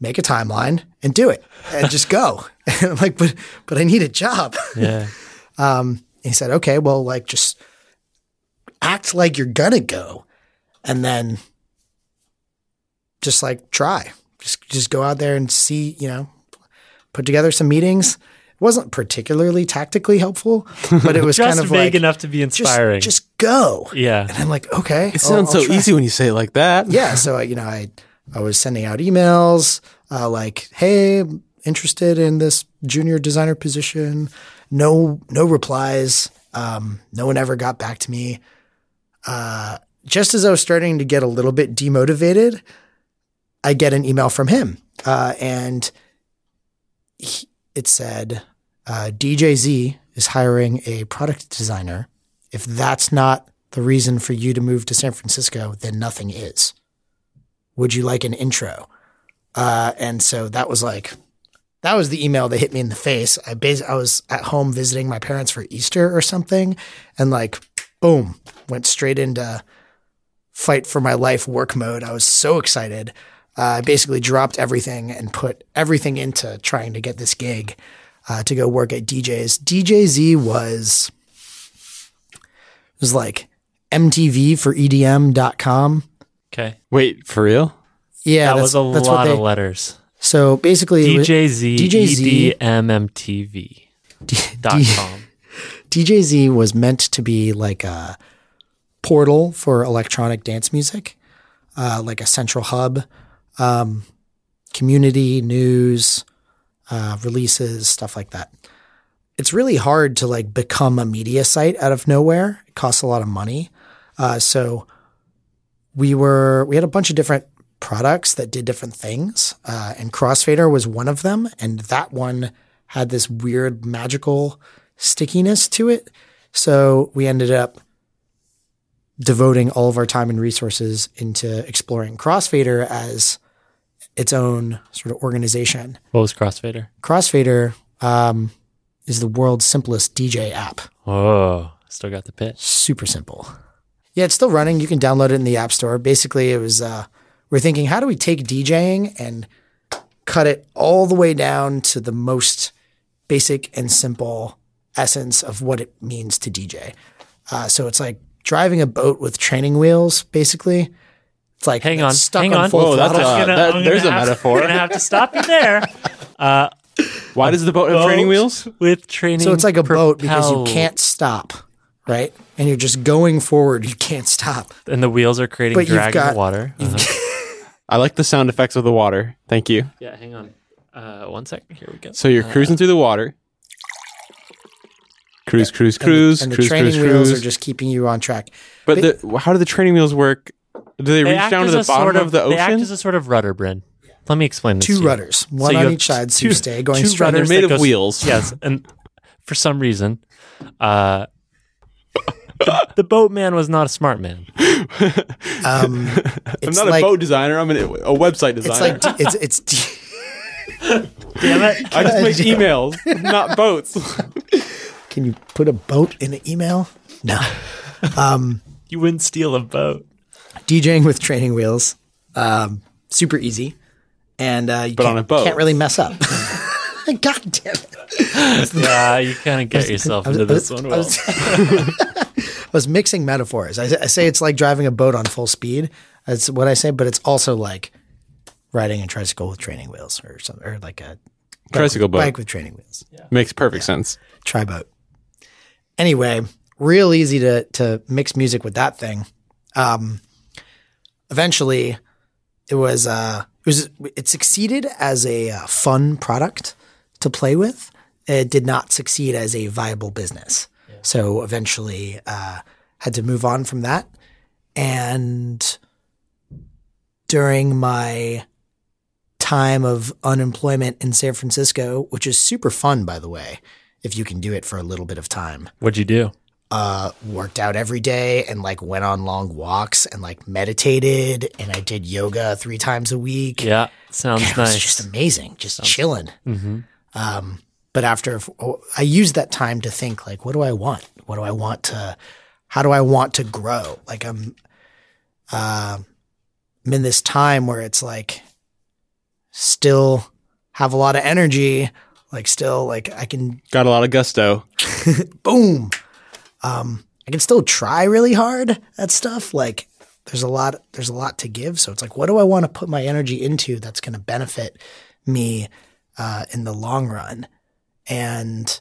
make a timeline and do it and just go. and I'm like, But, but I need a job. Yeah. Um, he said, okay, well, like just act like you're gonna go and then just like try. Just just go out there and see, you know, put together some meetings. It wasn't particularly tactically helpful, but it was Just kind of vague like enough to be inspiring. just go. yeah. And I'm like, okay. it sounds so easy when you say it like that. Yeah. So, you know, I, I was sending out emails uh, like, hey, interested in this junior designer position. No, no replies. Um, no one ever got back to me. Uh, just as I was starting to get a little bit demotivated, I get an email from him. Uh, and he, it said, uh, DJZ is hiring a product designer. If that's not the reason for you to move to San Francisco, then nothing is. Would you like an intro? Uh, and so that was like, that was the email that hit me in the face. I bas- I was at home visiting my parents for Easter or something, and like, boom, went straight into fight for my life work mode. I was so excited. Uh, I basically dropped everything and put everything into trying to get this gig uh, to go work at DJ's. DJZ was was like MTV for EDM.com. Okay. Wait, for real? Yeah, that that's, was a that's lot they, of letters. So basically, it was- DJZ, DJZ EDMMTV D- dot D- com. DJZ was meant to be like a portal for electronic dance music, uh, like a central hub, um, community news, uh, releases, stuff like that. It's really hard to like become a media site out of nowhere. It costs a lot of money. Uh, so we were we had a bunch of different products that did different things, uh, and Crossfader was one of them. And that one had this weird magical stickiness to it. So we ended up devoting all of our time and resources into exploring Crossfader as its own sort of organization. What was Crossfader? Crossfader um, is the world's simplest DJ app. Oh, still got the pitch. Super simple. Yeah, it's still running. You can download it in the App Store. Basically, it was uh, we're thinking, how do we take DJing and cut it all the way down to the most basic and simple essence of what it means to DJ. Uh, so it's like driving a boat with training wheels, basically. It's like Hang on, stuck hang on, on. full Whoa, that's throttle. a- I'm gonna- that- gonna there's a have- metaphor. I'm gonna have to stop you there. Uh, Why does the boat have training wheels? with training. so it's like a boat because you can't stop, right? And you're just going forward. You can't stop. and the wheels are creating But you've drag in the water. Uh-huh. I like the sound effects of the water. Thank you. yeah, hang on. Uh, one second. Here we go. So you're cruising through the water. Cruise, cruise, And the- cruise, and the, cruise, training cruise, wheels cruise. are just keeping you on track. but the, how do the training wheels work? Do they, reach act down to the bottom sort of, the ocean? They act ocean? as a sort of rudder, Bryn. Let me explain this. Two to you. rudders, one So on each side, so two- you stay going two straight. rudders They're made of goes- wheels. Yes, and for some reason, uh, the, the boatman was not a smart man. Um, I'm not like, a boat designer. I'm an, a website designer. It's designer. like it's it's d- Damn it! I just make emails, not boats. Can you put a boat in an email? No. You wouldn't steal a boat. DJing with training wheels, um, super easy, and uh, you But can't, on a boat. can't really mess up. God damn it! Yeah, you kind of get yourself into this one. I was, I was mixing metaphors. I, I say it's like driving a boat on full speed. That's what I say, but it's also like riding a tricycle with training wheels, or something, or like a Tricycle boat bike with training wheels. makes perfect sense. Tri boat. Anyway, real easy to to mix music with that thing. Um, eventually, it was uh, it was it succeeded as a uh, fun product to play with. It did not succeed as a viable business. So eventually, uh, had to move on from that. And during my time of unemployment in San Francisco, which is super fun, by the way, if you can do it for a little bit of time. What'd you do? Uh, worked out every day and like went on long walks and like meditated and I did yoga three times a week. Yeah, sounds It was nice. just amazing, just chilling. hmm Um, but after oh, I used that time to think like, what do I want? What do I want to? How do I want to grow? Like I'm, uh, I'm in this time where it's like, still have a lot of energy. Like still like I can Got a lot of gusto. boom. Um, I can still try really hard at stuff. Like there's a lot, there's a lot to give. So it's like, what do I want to put my energy into that's going to benefit me uh, in the long run? And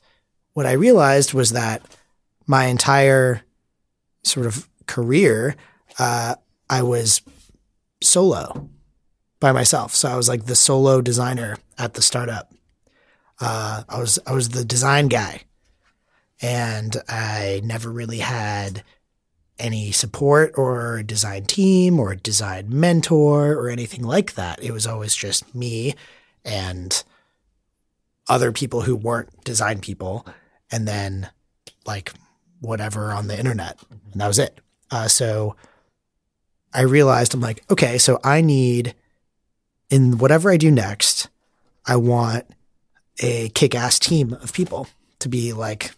what I realized was that my entire sort of career, uh, I was solo by myself. So I was like the solo designer at the startup. Uh, I was I was the design guy and I never really had any support or design team or design mentor or anything like that. It was always just me and other people who weren't design people, and then like whatever on the internet, and that was it. Uh, so I realized I'm like, okay, so I need in whatever I do next, I want a kick-ass team of people to be like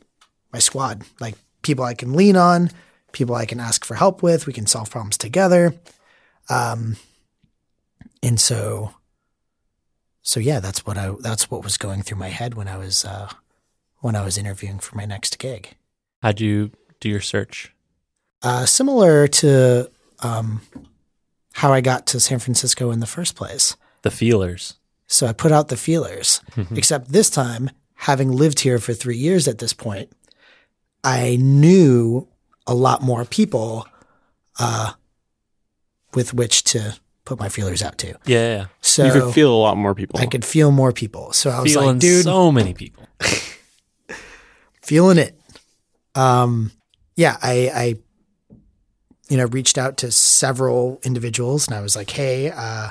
my squad, like people I can lean on, people I can ask for help with. We can solve problems together. Um, and so, so yeah, that's what I that's what was going through my head when I was uh, when I was interviewing for my next gig. How'd you do your search? Uh, similar to um, how I got to San Francisco in the first place. The feelers. So I put out the feelers, except this time, having lived here for three years at this point, I knew a lot more people uh, with which to put my feelers out to. Yeah, yeah. So you could feel a lot more people. I could feel more people. So I was Feeling like, dude, so many people. feeling it. Um, yeah, I, I, you know, reached out to several individuals and I was like, hey, uh,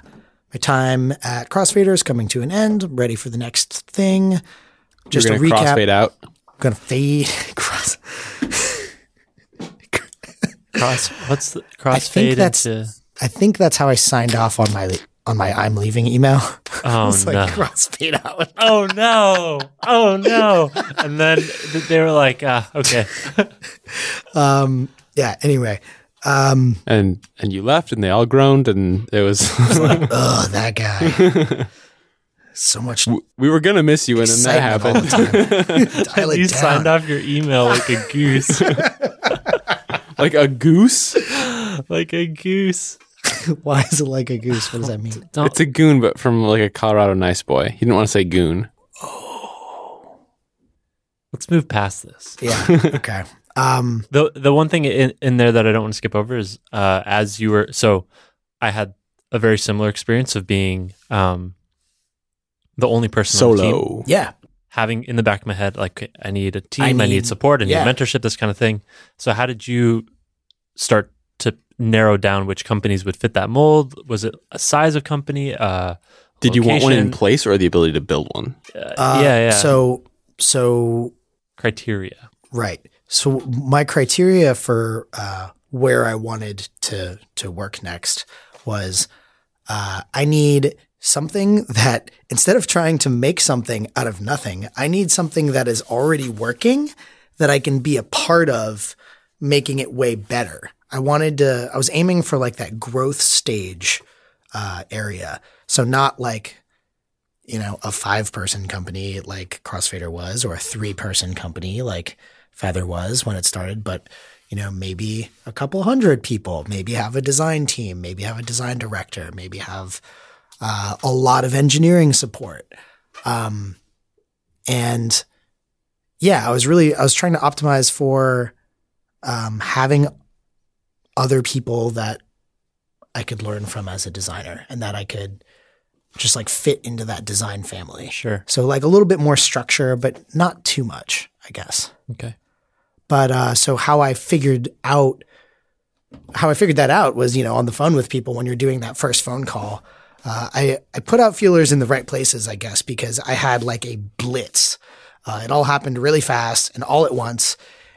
my time at Crossfader is coming to an end. I'm ready for the next thing. Just You're a recap. crossfade out. I'm gonna fade cross. Cross. What's the think crossfade that's- into? I think that's how I signed off on my on my I'm leaving email. Oh it's like no! crossfade out. oh no! Oh no! And then they were like, ah, okay. Um, yeah. Anyway, um, And and you left and they all groaned and it was like oh, that guy. So much. We were gonna miss you when that excitement all the happened. time. Dial it you down. signed off your email like a goose, like a goose. like a goose. Why is it like a goose? What does that mean? Don't, It's a goon, but from like a Colorado nice boy. He didn't want to say goon. Oh. let's move past this. Yeah. Okay. Um. The the one thing in, in there that I don't want to skip over is uh, as you were so I had a very similar experience of being um, the only person on the team, Solo. Yeah. having in the back of my head like I need a team, I I need, need- support, I need yeah. mentorship, this kind of thing. So how did you start to narrow down which companies would fit that mold? Was it a size of company? Uh, Did you want one in place or the ability to build one? Uh, Uh, yeah, yeah. So so criteria. Right. So my criteria for uh, where I wanted to to work next was uh, I need something that instead of trying to make something out of nothing, I need something that is already working that I can be a part of making it way better. I wanted to. I was aiming for like that growth stage uh, area. So not like you know, a five person company like Crossfader was, or a three person company like Feather was when it started, but you know, maybe a couple hundred people, maybe have a design team, maybe have a design director, maybe have uh, a lot of engineering support. Um, and yeah, I was really, I was trying to optimize for um, having other people that I could learn from as a designer and that I could just like fit into that design family. Sure. So like a little bit more structure, but not too much, I guess. Okay. But uh, so how I figured out how I figured that out was, you know, on the phone with people when you're doing that first phone call. Uh, I I put out feelers in the right places, I guess, because I had like a blitz. Uh, it all happened really fast and all at once.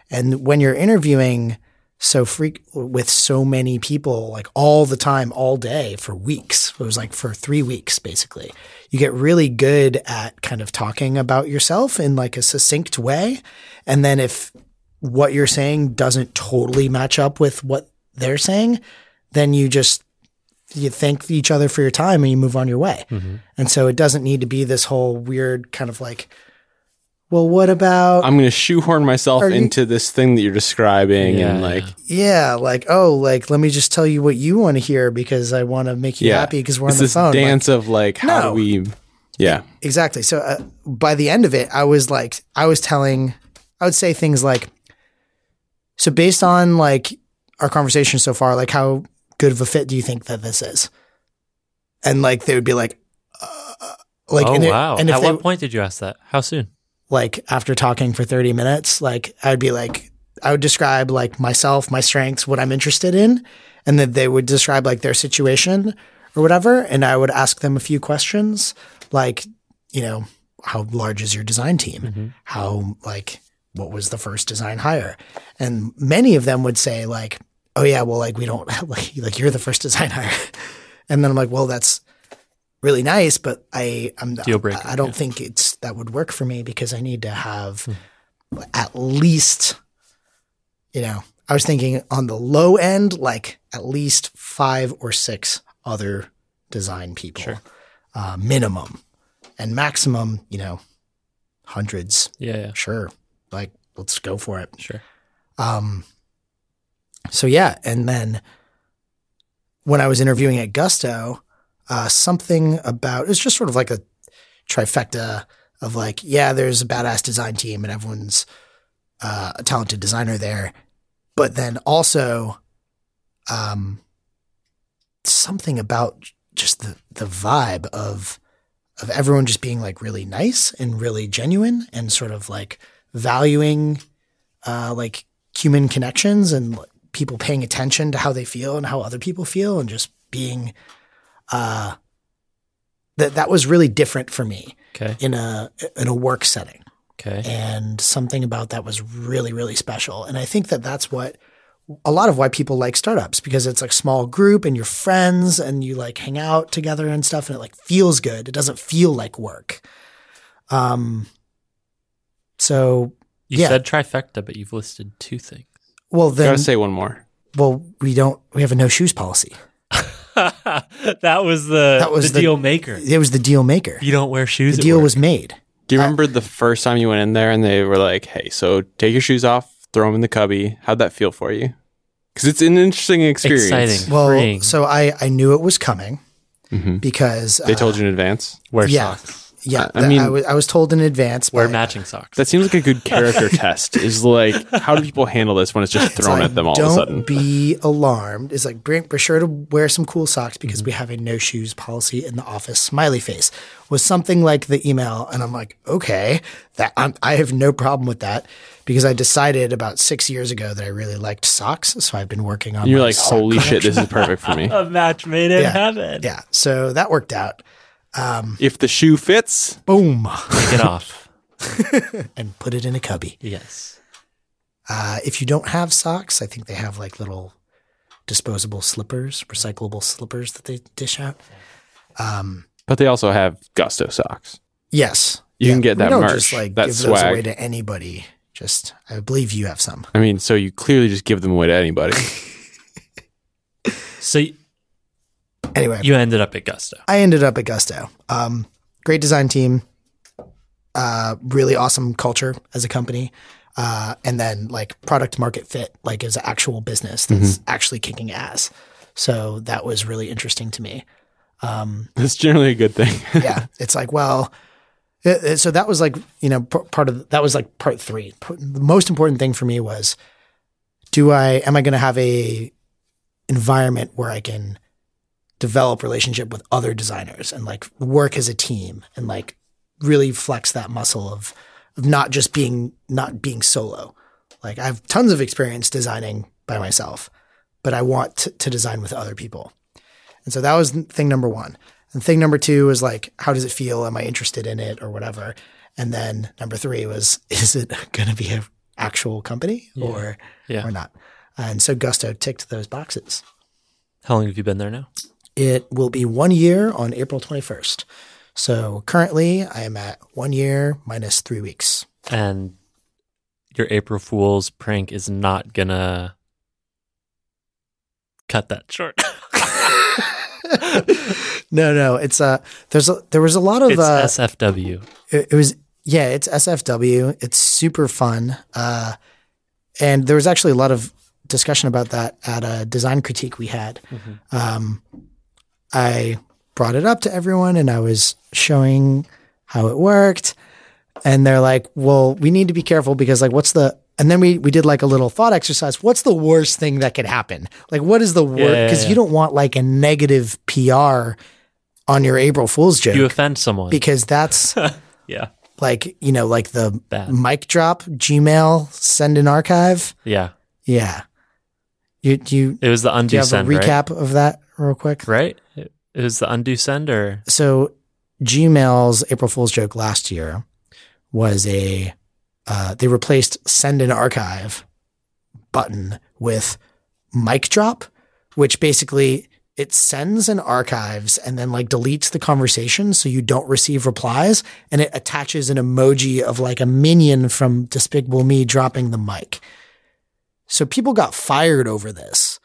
And when you're interviewing so freak with so many people, like all the time, all day for weeks, it was like for three weeks basically. You get really good at kind of talking about yourself in like a succinct way. And then if what you're saying doesn't totally match up with what they're saying, then you just you thank each other for your time and you move on your way. And so it doesn't need to be this whole weird kind of like, well, what about I'm going to shoehorn myself Are you- into this thing that you're describing, and like, yeah, like oh, like let me just tell you what you want to hear because I want to make you yeah, happy because we're it's on the this phone. Like, dance of like, how No. do we? Yeah, Exactly. So uh, by the end of it, I was like, I was telling, I would say things like, so based on like our conversation so far, like how good of a fit do you think that this is? And like they would be like, uh, like, oh and it- wow! and if At they, what point did you ask that? How soon? like after talking for 30 minutes, like I'd be like, I would describe like myself, my strengths, what I'm interested in. And then they would describe like their situation or whatever. And I would ask them a few questions like, you know, how large is your design team? How like, what was the first design hire? And many of them would say like, oh yeah, well, like we don't like, like you're the first design hire. And then I'm like, well, that's really nice, but I, I'm, Deal breaker, I, I don't yeah. think it's, that would work for me because I need to have at least, you know, I was thinking on the low end, like at least five or six other design people, Sure. uh, minimum, and maximum, you know, hundreds. Yeah, yeah, Sure, like let's go for it. sure. Um, so yeah, and then when I was interviewing at Gusto, uh, something about it's just sort of like a trifecta of like, yeah, there's a badass design team and everyone's uh, a talented designer there, but then also, um, something about just the the vibe of of everyone just being like really nice and really genuine and sort of like valuing uh, like human connections and people paying attention to how they feel and how other people feel and just being uh that that was really different for me Okay, in a in a work setting okay. and something about that was really really special and i think that that's what a lot of why people like startups because it's like small group and you're friends and you like hang out together and stuff and it like feels good it doesn't feel like work um so You yeah. said trifecta, but you've listed two things. Well then gotta say one more. well we don't we have a no shoes policy that was the That was the, the- deal maker. It was the deal maker. You don't wear shoes. The at deal work. was made. Do you remember the first time you went in there and they were like, "Hey, so take your shoes off, throw them in the cubby." How'd that feel for you? Because it's an interesting experience. Exciting. Well, Freeing. so I, I knew it was coming Mhm. because They uh, told you in advance. wear yeah. socks. Yeah, I I, mean- I, was, I was told in advance. Wear by- matching socks. That seems like a good character test. Is like, how do people handle this when it's just It's thrown like, at them all of a sudden? Don't be alarmed. It's like, bring, be sure to wear some cool socks Mm-hmm. because we have a no shoes policy in the office. Smiley face was something like the email. And I'm like, okay, that I'm, I have no problem with that because I decided about six years ago that I really liked socks. So I've been working on You're my like, sock holy shit, this is perfect for me. a match made in Yeah. heaven. Yeah. So that worked out. If the shoe fits, Boom. Take it off. and put it in a cubby. Yes. Uh, if you don't have socks, I think they have like little disposable slippers, recyclable slippers that they dish out. Um, but they also have Gusto socks. yes, You can get We that don't merch, Just like that give those away to anybody. Just, I believe you have some. I mean, so you clearly just give them away to anybody. So y- Anyway, you ended up at Gusto. I ended up at Gusto. Um, great design team, uh, really awesome culture as a company, uh, and then like product market fit, like as an actual business that's actually kicking ass. So that was really interesting to me. Um, That's generally a good thing. yeah, it's like, well, it- it- so that was like, you know, p- part of that was like part three. P- The most important thing for me was, do I, am I going to have a environment where I can develop relationship with other designers and like work as a team and like really flex that muscle of, of not just being, not being solo. Like I have tons of experience designing by myself, but I want to, to design with other people. And so that was thing number one. And thing number two was like, how does it feel? Am I interested in it or whatever? And then number three was, is it going to be an actual company or Yeah. or not? And so Gusto ticked those boxes. How long have you been there now? It will be one year on April 21st. So currently I am at one year minus three weeks. And your April Fool's prank is not gonna cut that short. no, no, it's uh there's a there was a lot of it's uh SFW. it, it was yeah, it's SFW. It's super fun. Uh and there was actually a lot of discussion about that at a design critique we had. Um I brought it up to everyone and I was showing how it worked and they're like, "Well, we need to be careful because like what's the and then we we did like a little thought exercise. What's the worst thing that could happen? Like what is the worst Yeah, yeah, cuz yeah. you don't want like a negative PR on your April Fool's joke You offend someone. because that's yeah. like you know like the Bad. mic drop gmail send an archive Yeah. yeah you you, It was the undo do you have send, a recap of that real quick right? It was the undo send or so gmail's april fool's joke last year was a uh, they replaced send an archive button with mic drop which basically it sends and archives and then like deletes the conversation so you don't receive replies and it attaches an emoji of like a minion from Despicable Me dropping the mic. So people got fired over this.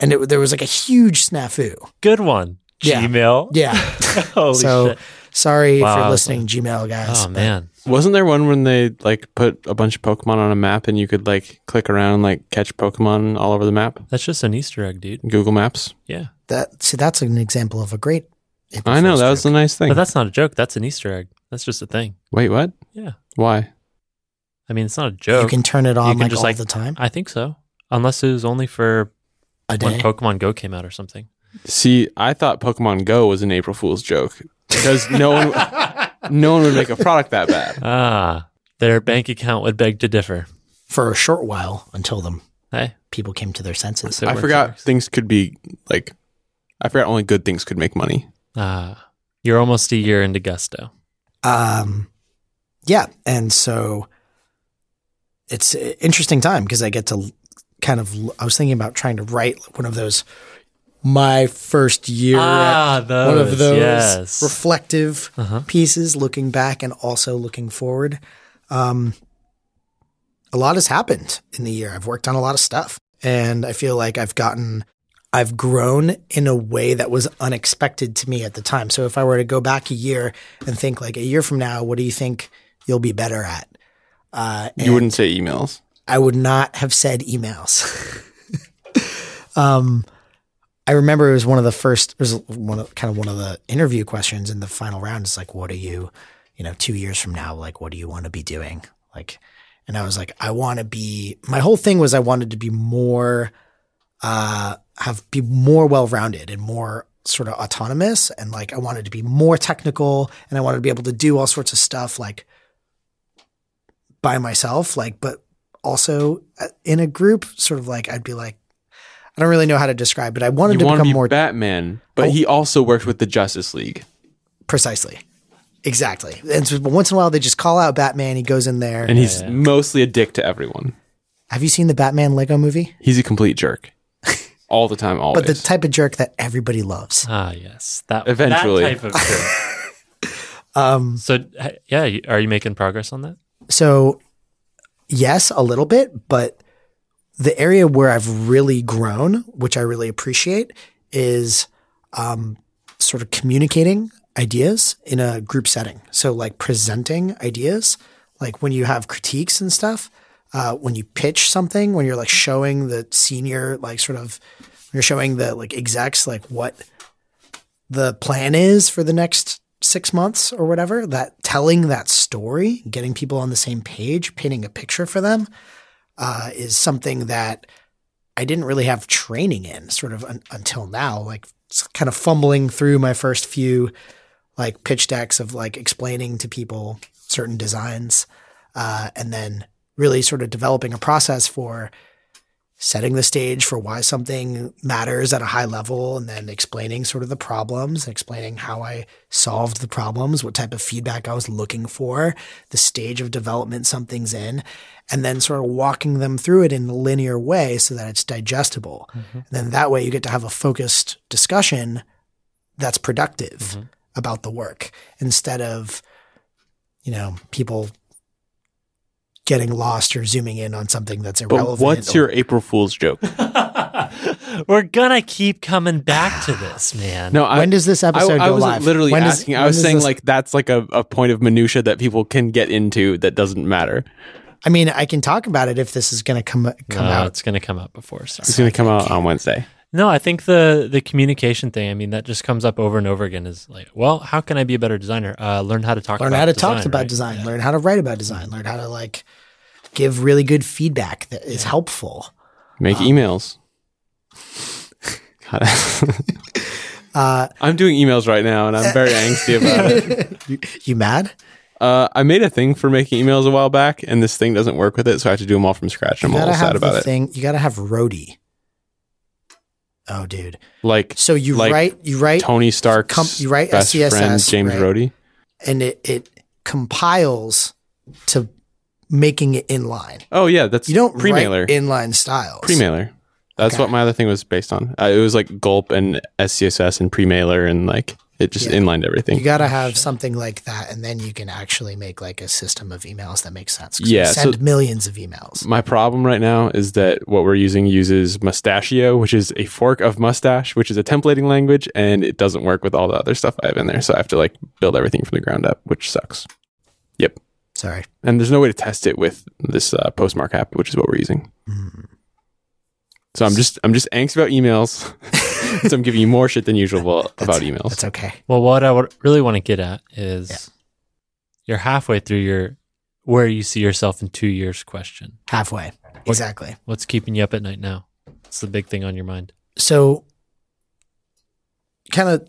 And it, there was like a huge snafu. good one. Yeah. Gmail. Yeah. Holy so shit. sorry if you're listening, Gmail guys. Oh but man. Wasn't there one when they like put a bunch of Pokemon on a map and you could like click around and like catch Pokemon all over the map? That's just an Easter egg, dude. Google Maps. Yeah. That see, that's an example of a great. I know Fool's that was joke. a nice thing. But that's not a joke. That's an Easter egg. That's just a thing. Wait, what? Yeah. Why? I mean, it's not a joke. you can turn it on can like just, all like- the time. I think so. Unless it was only for A when. Pokemon Go came out or something. See, I thought Pokemon Go was an April Fool's joke because no one, no one would make a product that bad. Ah, their bank account would beg to differ. for a short while until the Hey, people came to their senses. I forgot works. things could be like. I forgot only good things could make money. ah, you're almost a year into Gusto. Um, yeah, and so it's an interesting time because I get to kind of. I was thinking about trying to write one of those my first year Ah, at one of those, those yes. reflective Uh-huh. pieces, looking back and also looking forward. Um, a lot has happened in the year. I've worked on a lot of stuff, and I feel like I've gotten. I've grown in a way that was unexpected to me at the time. So if I were to go back a year and think like a year from now, what do you think you'll be better at? Uh, You wouldn't say emails. I would not have said emails. um, I remember it was one of the first, it was one of kind of one of the interview questions in the final round. It's like, what are you, you know, two years from now? Like, what do you want to be doing? Like, and I was like, I want to be. My whole thing was I wanted to be more, uh, have be more well rounded and more sort of autonomous, and like I wanted to be more technical, and I wanted to be able to do all sorts of stuff like by myself, like, but also uh, in a group, sort of like I'd be like, I don't really know how to describe it. I wanted You to want to become be more Batman, but Oh. he also worked with the Justice League, precisely. Exactly. And so once in a while, they just call out Batman. He goes in there. and he's mostly a dick to everyone. Have you seen the Batman Lego movie? He's a complete jerk, all the time, always. But the type of jerk that everybody loves. Ah, yes. That Eventually. that type of jerk. um, so yeah, are you making progress on that? So, yes, a little bit, but the area where I've really grown, which I really appreciate, is um, sort of communicating ideas in a group setting. So, like presenting ideas, like when you have critiques and stuff, uh, when you pitch something, when you're like showing the senior, like sort of, you're showing the like execs, like what the plan is for the next six months or whatever, that telling that story, getting people on the same page, painting a picture for them, uh, is something that I didn't really have training in sort of un- until now, like kind of fumbling through my first few like pitch decks of like explaining to people certain designs, uh, and then really sort of developing a process for setting the stage for why something matters at a high level and then explaining sort of the problems, explaining how I solved the problems, what type of feedback I was looking for, the stage of development something's in, and then sort of walking them through it in a linear way so that it's digestible. Mm-hmm. And then that way you get to have a focused discussion that's productive mm-hmm. about the work instead of, you know, people getting lost or zooming in on something that's irrelevant. but irrelevant. what's or- your April Fool's joke? We're gonna keep coming back to this, man. No, I, when does this episode I go wasn't live? literally When does- asking. I was saying this- like that's like a, a point of minutia that people can get into that doesn't matter. I mean, I can talk about it if this is going to come come No, out. it's gonna come out before. So. It's going to come out on Wednesday. No, I think the the communication thing. I mean, that just comes up over and over again. Is like, well, how can I be a better designer? Uh, learn how to talk. Learn about how to design, talk about right? design. Learn how to write about design. Learn how to like give really good feedback that is helpful. Make emails. Uh, I'm doing emails right now, and I'm very angsty about it. you, you mad? Uh, I made a thing for making emails a while back, and this thing doesn't work with it, so I have to do them all from scratch. and I'm a little sad about the it. thing. You got to have roadie. Oh, dude. Like So you Like write, you write, Tony Stark's Com- you write best SCSS, friend, James right? Rhodey. and it it compiles to making it inline. Oh yeah, that's You don't Premailer. write inline styles. Premailer. That's Okay. what my other thing was based on. Uh, it was like Gulp and SCSS and Premailer, and like it just Yeah. inlined everything. You got to have something like that, and then you can actually make like a system of emails that makes sense. Yeah, so- send millions of emails. My problem right now is that what we're using uses Mustachio, which is a fork of Mustache, which is a templating language, and it doesn't work with all the other stuff I have in there. So I have to like build everything from the ground up, which sucks. Yep. Sorry. And there's no way to test it with this uh, Postmark app, which is what we're using. So I'm just I'm just angst about emails. so I'm giving you more shit than usual about emails. That's okay. Well, what I would really want to get at is you're halfway through your where you see yourself in two years question. Halfway. Exactly. What's keeping you up at night now? What's the big thing on your mind? So, kind of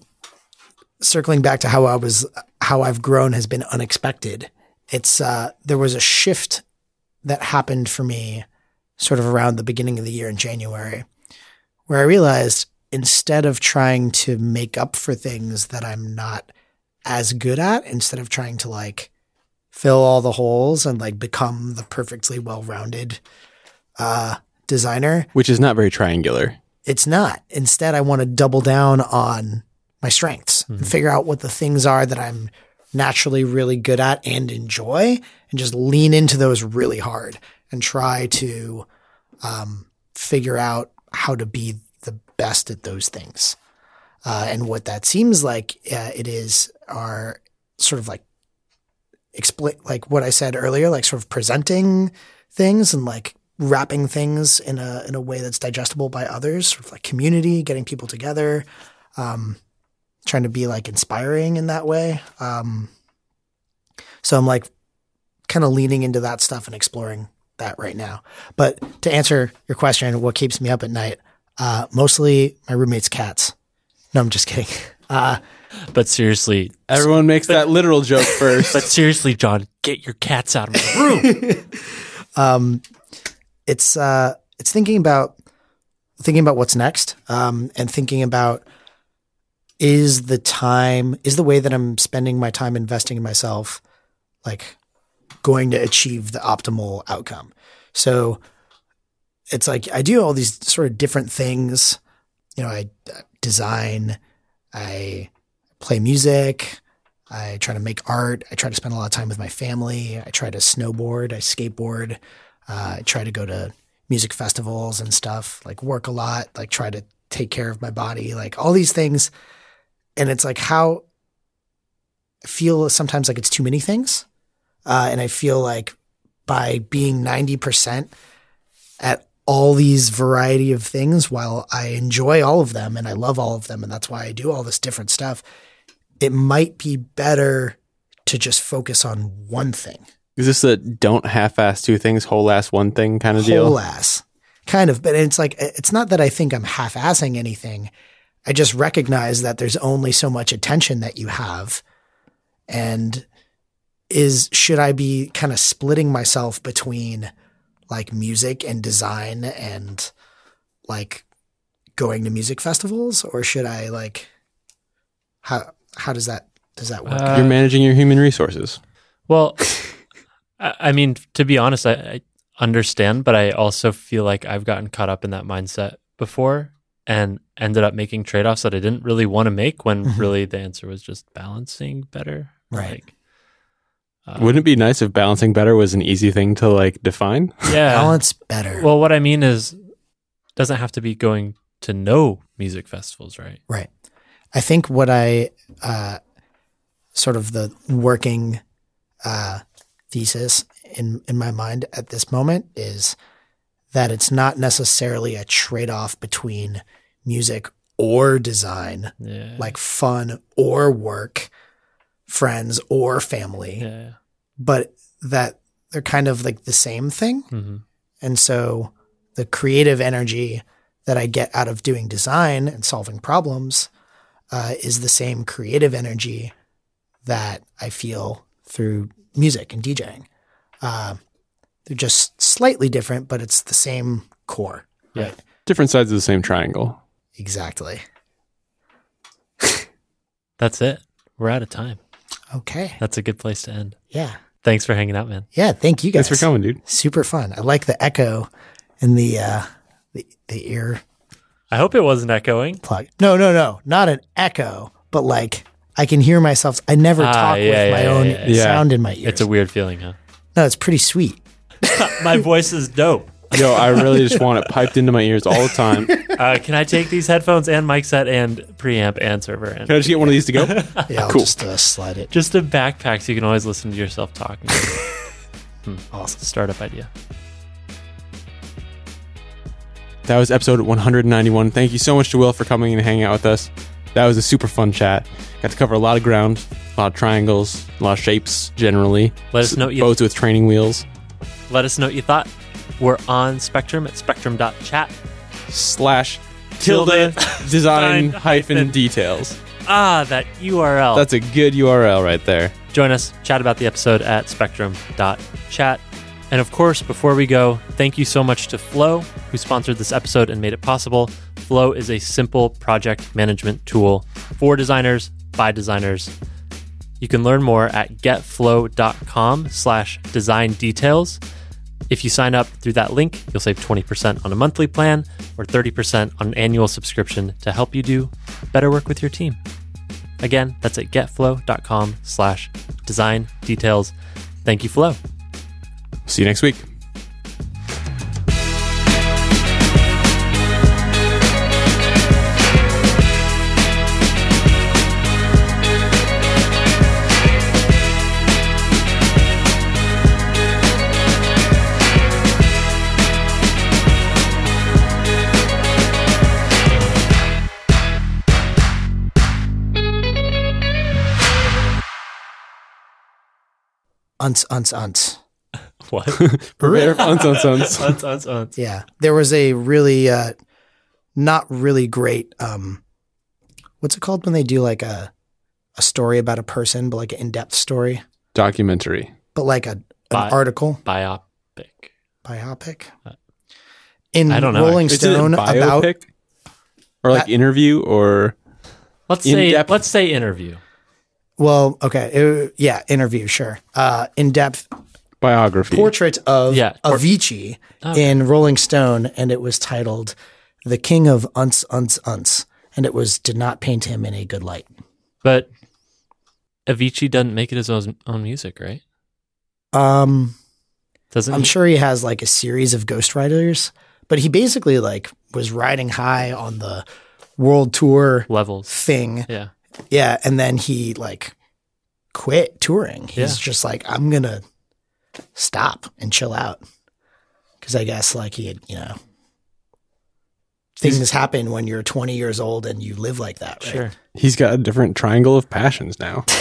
circling back to how I was, how I've grown has been unexpected. It's uh, there was a shift that happened for me, sort of around the beginning of the year in January, where I realized instead of trying to make up for things that I'm not as good at, instead of trying to like fill all the holes and like become the perfectly well-rounded uh, designer, which is not very triangular. it's not. Instead, I want to double down on my strengths and figure out what the things are that I'm naturally really good at and enjoy, and just lean into those really hard and try to um, figure out how to be the best at those things. Uh, and what that seems like uh, it is are sort of like explain like what I said earlier, like sort of presenting things and like wrapping things in a in a way that's digestible by others, sort of like community, getting people together, um, trying to be like inspiring in that way. Um, so I'm like kind of leaning into that stuff and exploring that right now. But to answer your question, what keeps me up at night? Uh, mostly my roommate's cats. No, I'm just kidding. Uh, But seriously, Everyone makes that literal joke first. but seriously, John, get your cats out of my room. um, it's uh, it's thinking about thinking about what's next, um, and thinking about is the time is the way that I'm spending my time investing in myself, like going to achieve the optimal outcome. So it's like I do all these sort of different things. You know, I design, I play music, I try to make art. I try to spend a lot of time with my family. I try to snowboard. I skateboard. Uh, I try to go to music festivals and stuff. Like work a lot. Like try to take care of my body. Like all these things. And it's like how I feel sometimes like it's too many things. Uh, and I feel like by being ninety percent at all these variety of things, while I enjoy all of them and I love all of them, and that's why I do all this different stuff it might be better to just focus on one thing. Is this a don't half-ass two things, whole-ass one thing kind of deal? Whole ass. Kind of, but it's like it's not that I think I'm half-assing anything. I just recognize that there's only so much attention that you have. And is should I be kind of splitting myself between like music and design and like going to music festivals or should I like how how does that does that work? Uh, You're managing your human resources. Well, I, I mean, to be honest, I, I understand, but I also feel like I've gotten caught up in that mindset before and ended up making trade offs that I didn't really want to make when Mhm. really the answer was just balancing better. Right. Like, uh, Wouldn't it be nice if balancing better was an easy thing to like define? yeah. Balance better. Well, what I mean is, doesn't have to be going to no music festivals, right? Right. I think what I uh, sort of the working uh, thesis in in my mind at this moment is that it's not necessarily a trade off between music or design, Yeah. like fun or work, friends or family, yeah. but that they're kind of like the same thing. hmm And so the creative energy that I get out of doing design and solving problems uh, is the same creative energy that I feel through music and DJing. Uh, they're just slightly different, but it's the same core. Yeah. Right. Different sides of the same triangle. Exactly. That's it. We're out of time. Okay. That's a good place to end. Yeah. Thanks for hanging out, man. Yeah. Thank you guys. Thanks for coming, dude. Super fun. I like the echo in the uh, the the ear I hope it wasn't echoing. plug. No, no, no, not an echo, but like I can hear myself. I never Ah, talk yeah, with my yeah, own yeah, yeah. sound in my ears. It's a weird feeling, huh? no, it's pretty sweet. My voice is dope. Yo, I really just want it piped into my ears all the time. Can Uh, can I take these headphones and mic set and preamp and server and can I just get one of these to go? Yeah, I'll Cool. just uh, slide it. just a backpack so you can always listen to yourself talking? Awesome. Startup idea. That was episode 191. Thank you so much to Will for coming and hanging out with us. That was a super fun chat. Got to cover a lot of ground, a lot of triangles, a lot of shapes generally. Let us know what you Boats with training wheels. let us know what you thought. We're on Spectrum at spectrum.chat. Slash Tilde design hyphen hyphen details. Ah, that URL. That's a good URL right there. Join us, chat about the episode at spectrum.chat. And of course, before we go, thank you so much to Flow, who sponsored this episode and made it possible. Flow is a simple project management tool for designers by designers. You can learn more at getflow.com slash design details. If you sign up through that link, you'll save 20% on a monthly plan or 30% on an annual subscription to help you do better work with your team. Again, that's at getflow.com slash design details. Thank you, Flow. See you next week. Unts Unts Unts. What? Prepare for uns, uns, uns. Uns, uns, uns. Yeah, there was a really uh, not really great. Um, what's it called when they do like a a story about a person, but like an in depth story, Documentary. but like a an Bi- article Biopic. biopic. In I don't know. Rolling Is it a Stone about biopic? or like That- interview or Let's say In-depth- let's say interview. Well, okay, uh, yeah, interview, sure, uh, in depth biography. portrait of Yeah, por- Avicii Okay. in Rolling Stone, and it was titled "The King of Unts Unts Unts," and it was did not paint him in a good light. But Avicii doesn't make it his own, own music, right? Um, Doesn't I'm he? sure he has like a series of ghostwriters, but he basically like was riding high on the world tour levels. thing. Yeah. Yeah, and then he like quit touring. He's Yeah. just like I'm going to stop and chill out. Cuz I guess like he had, you know, things happen when you're 20 years old and you live like that, right? Sure. He's got a different triangle of passions now.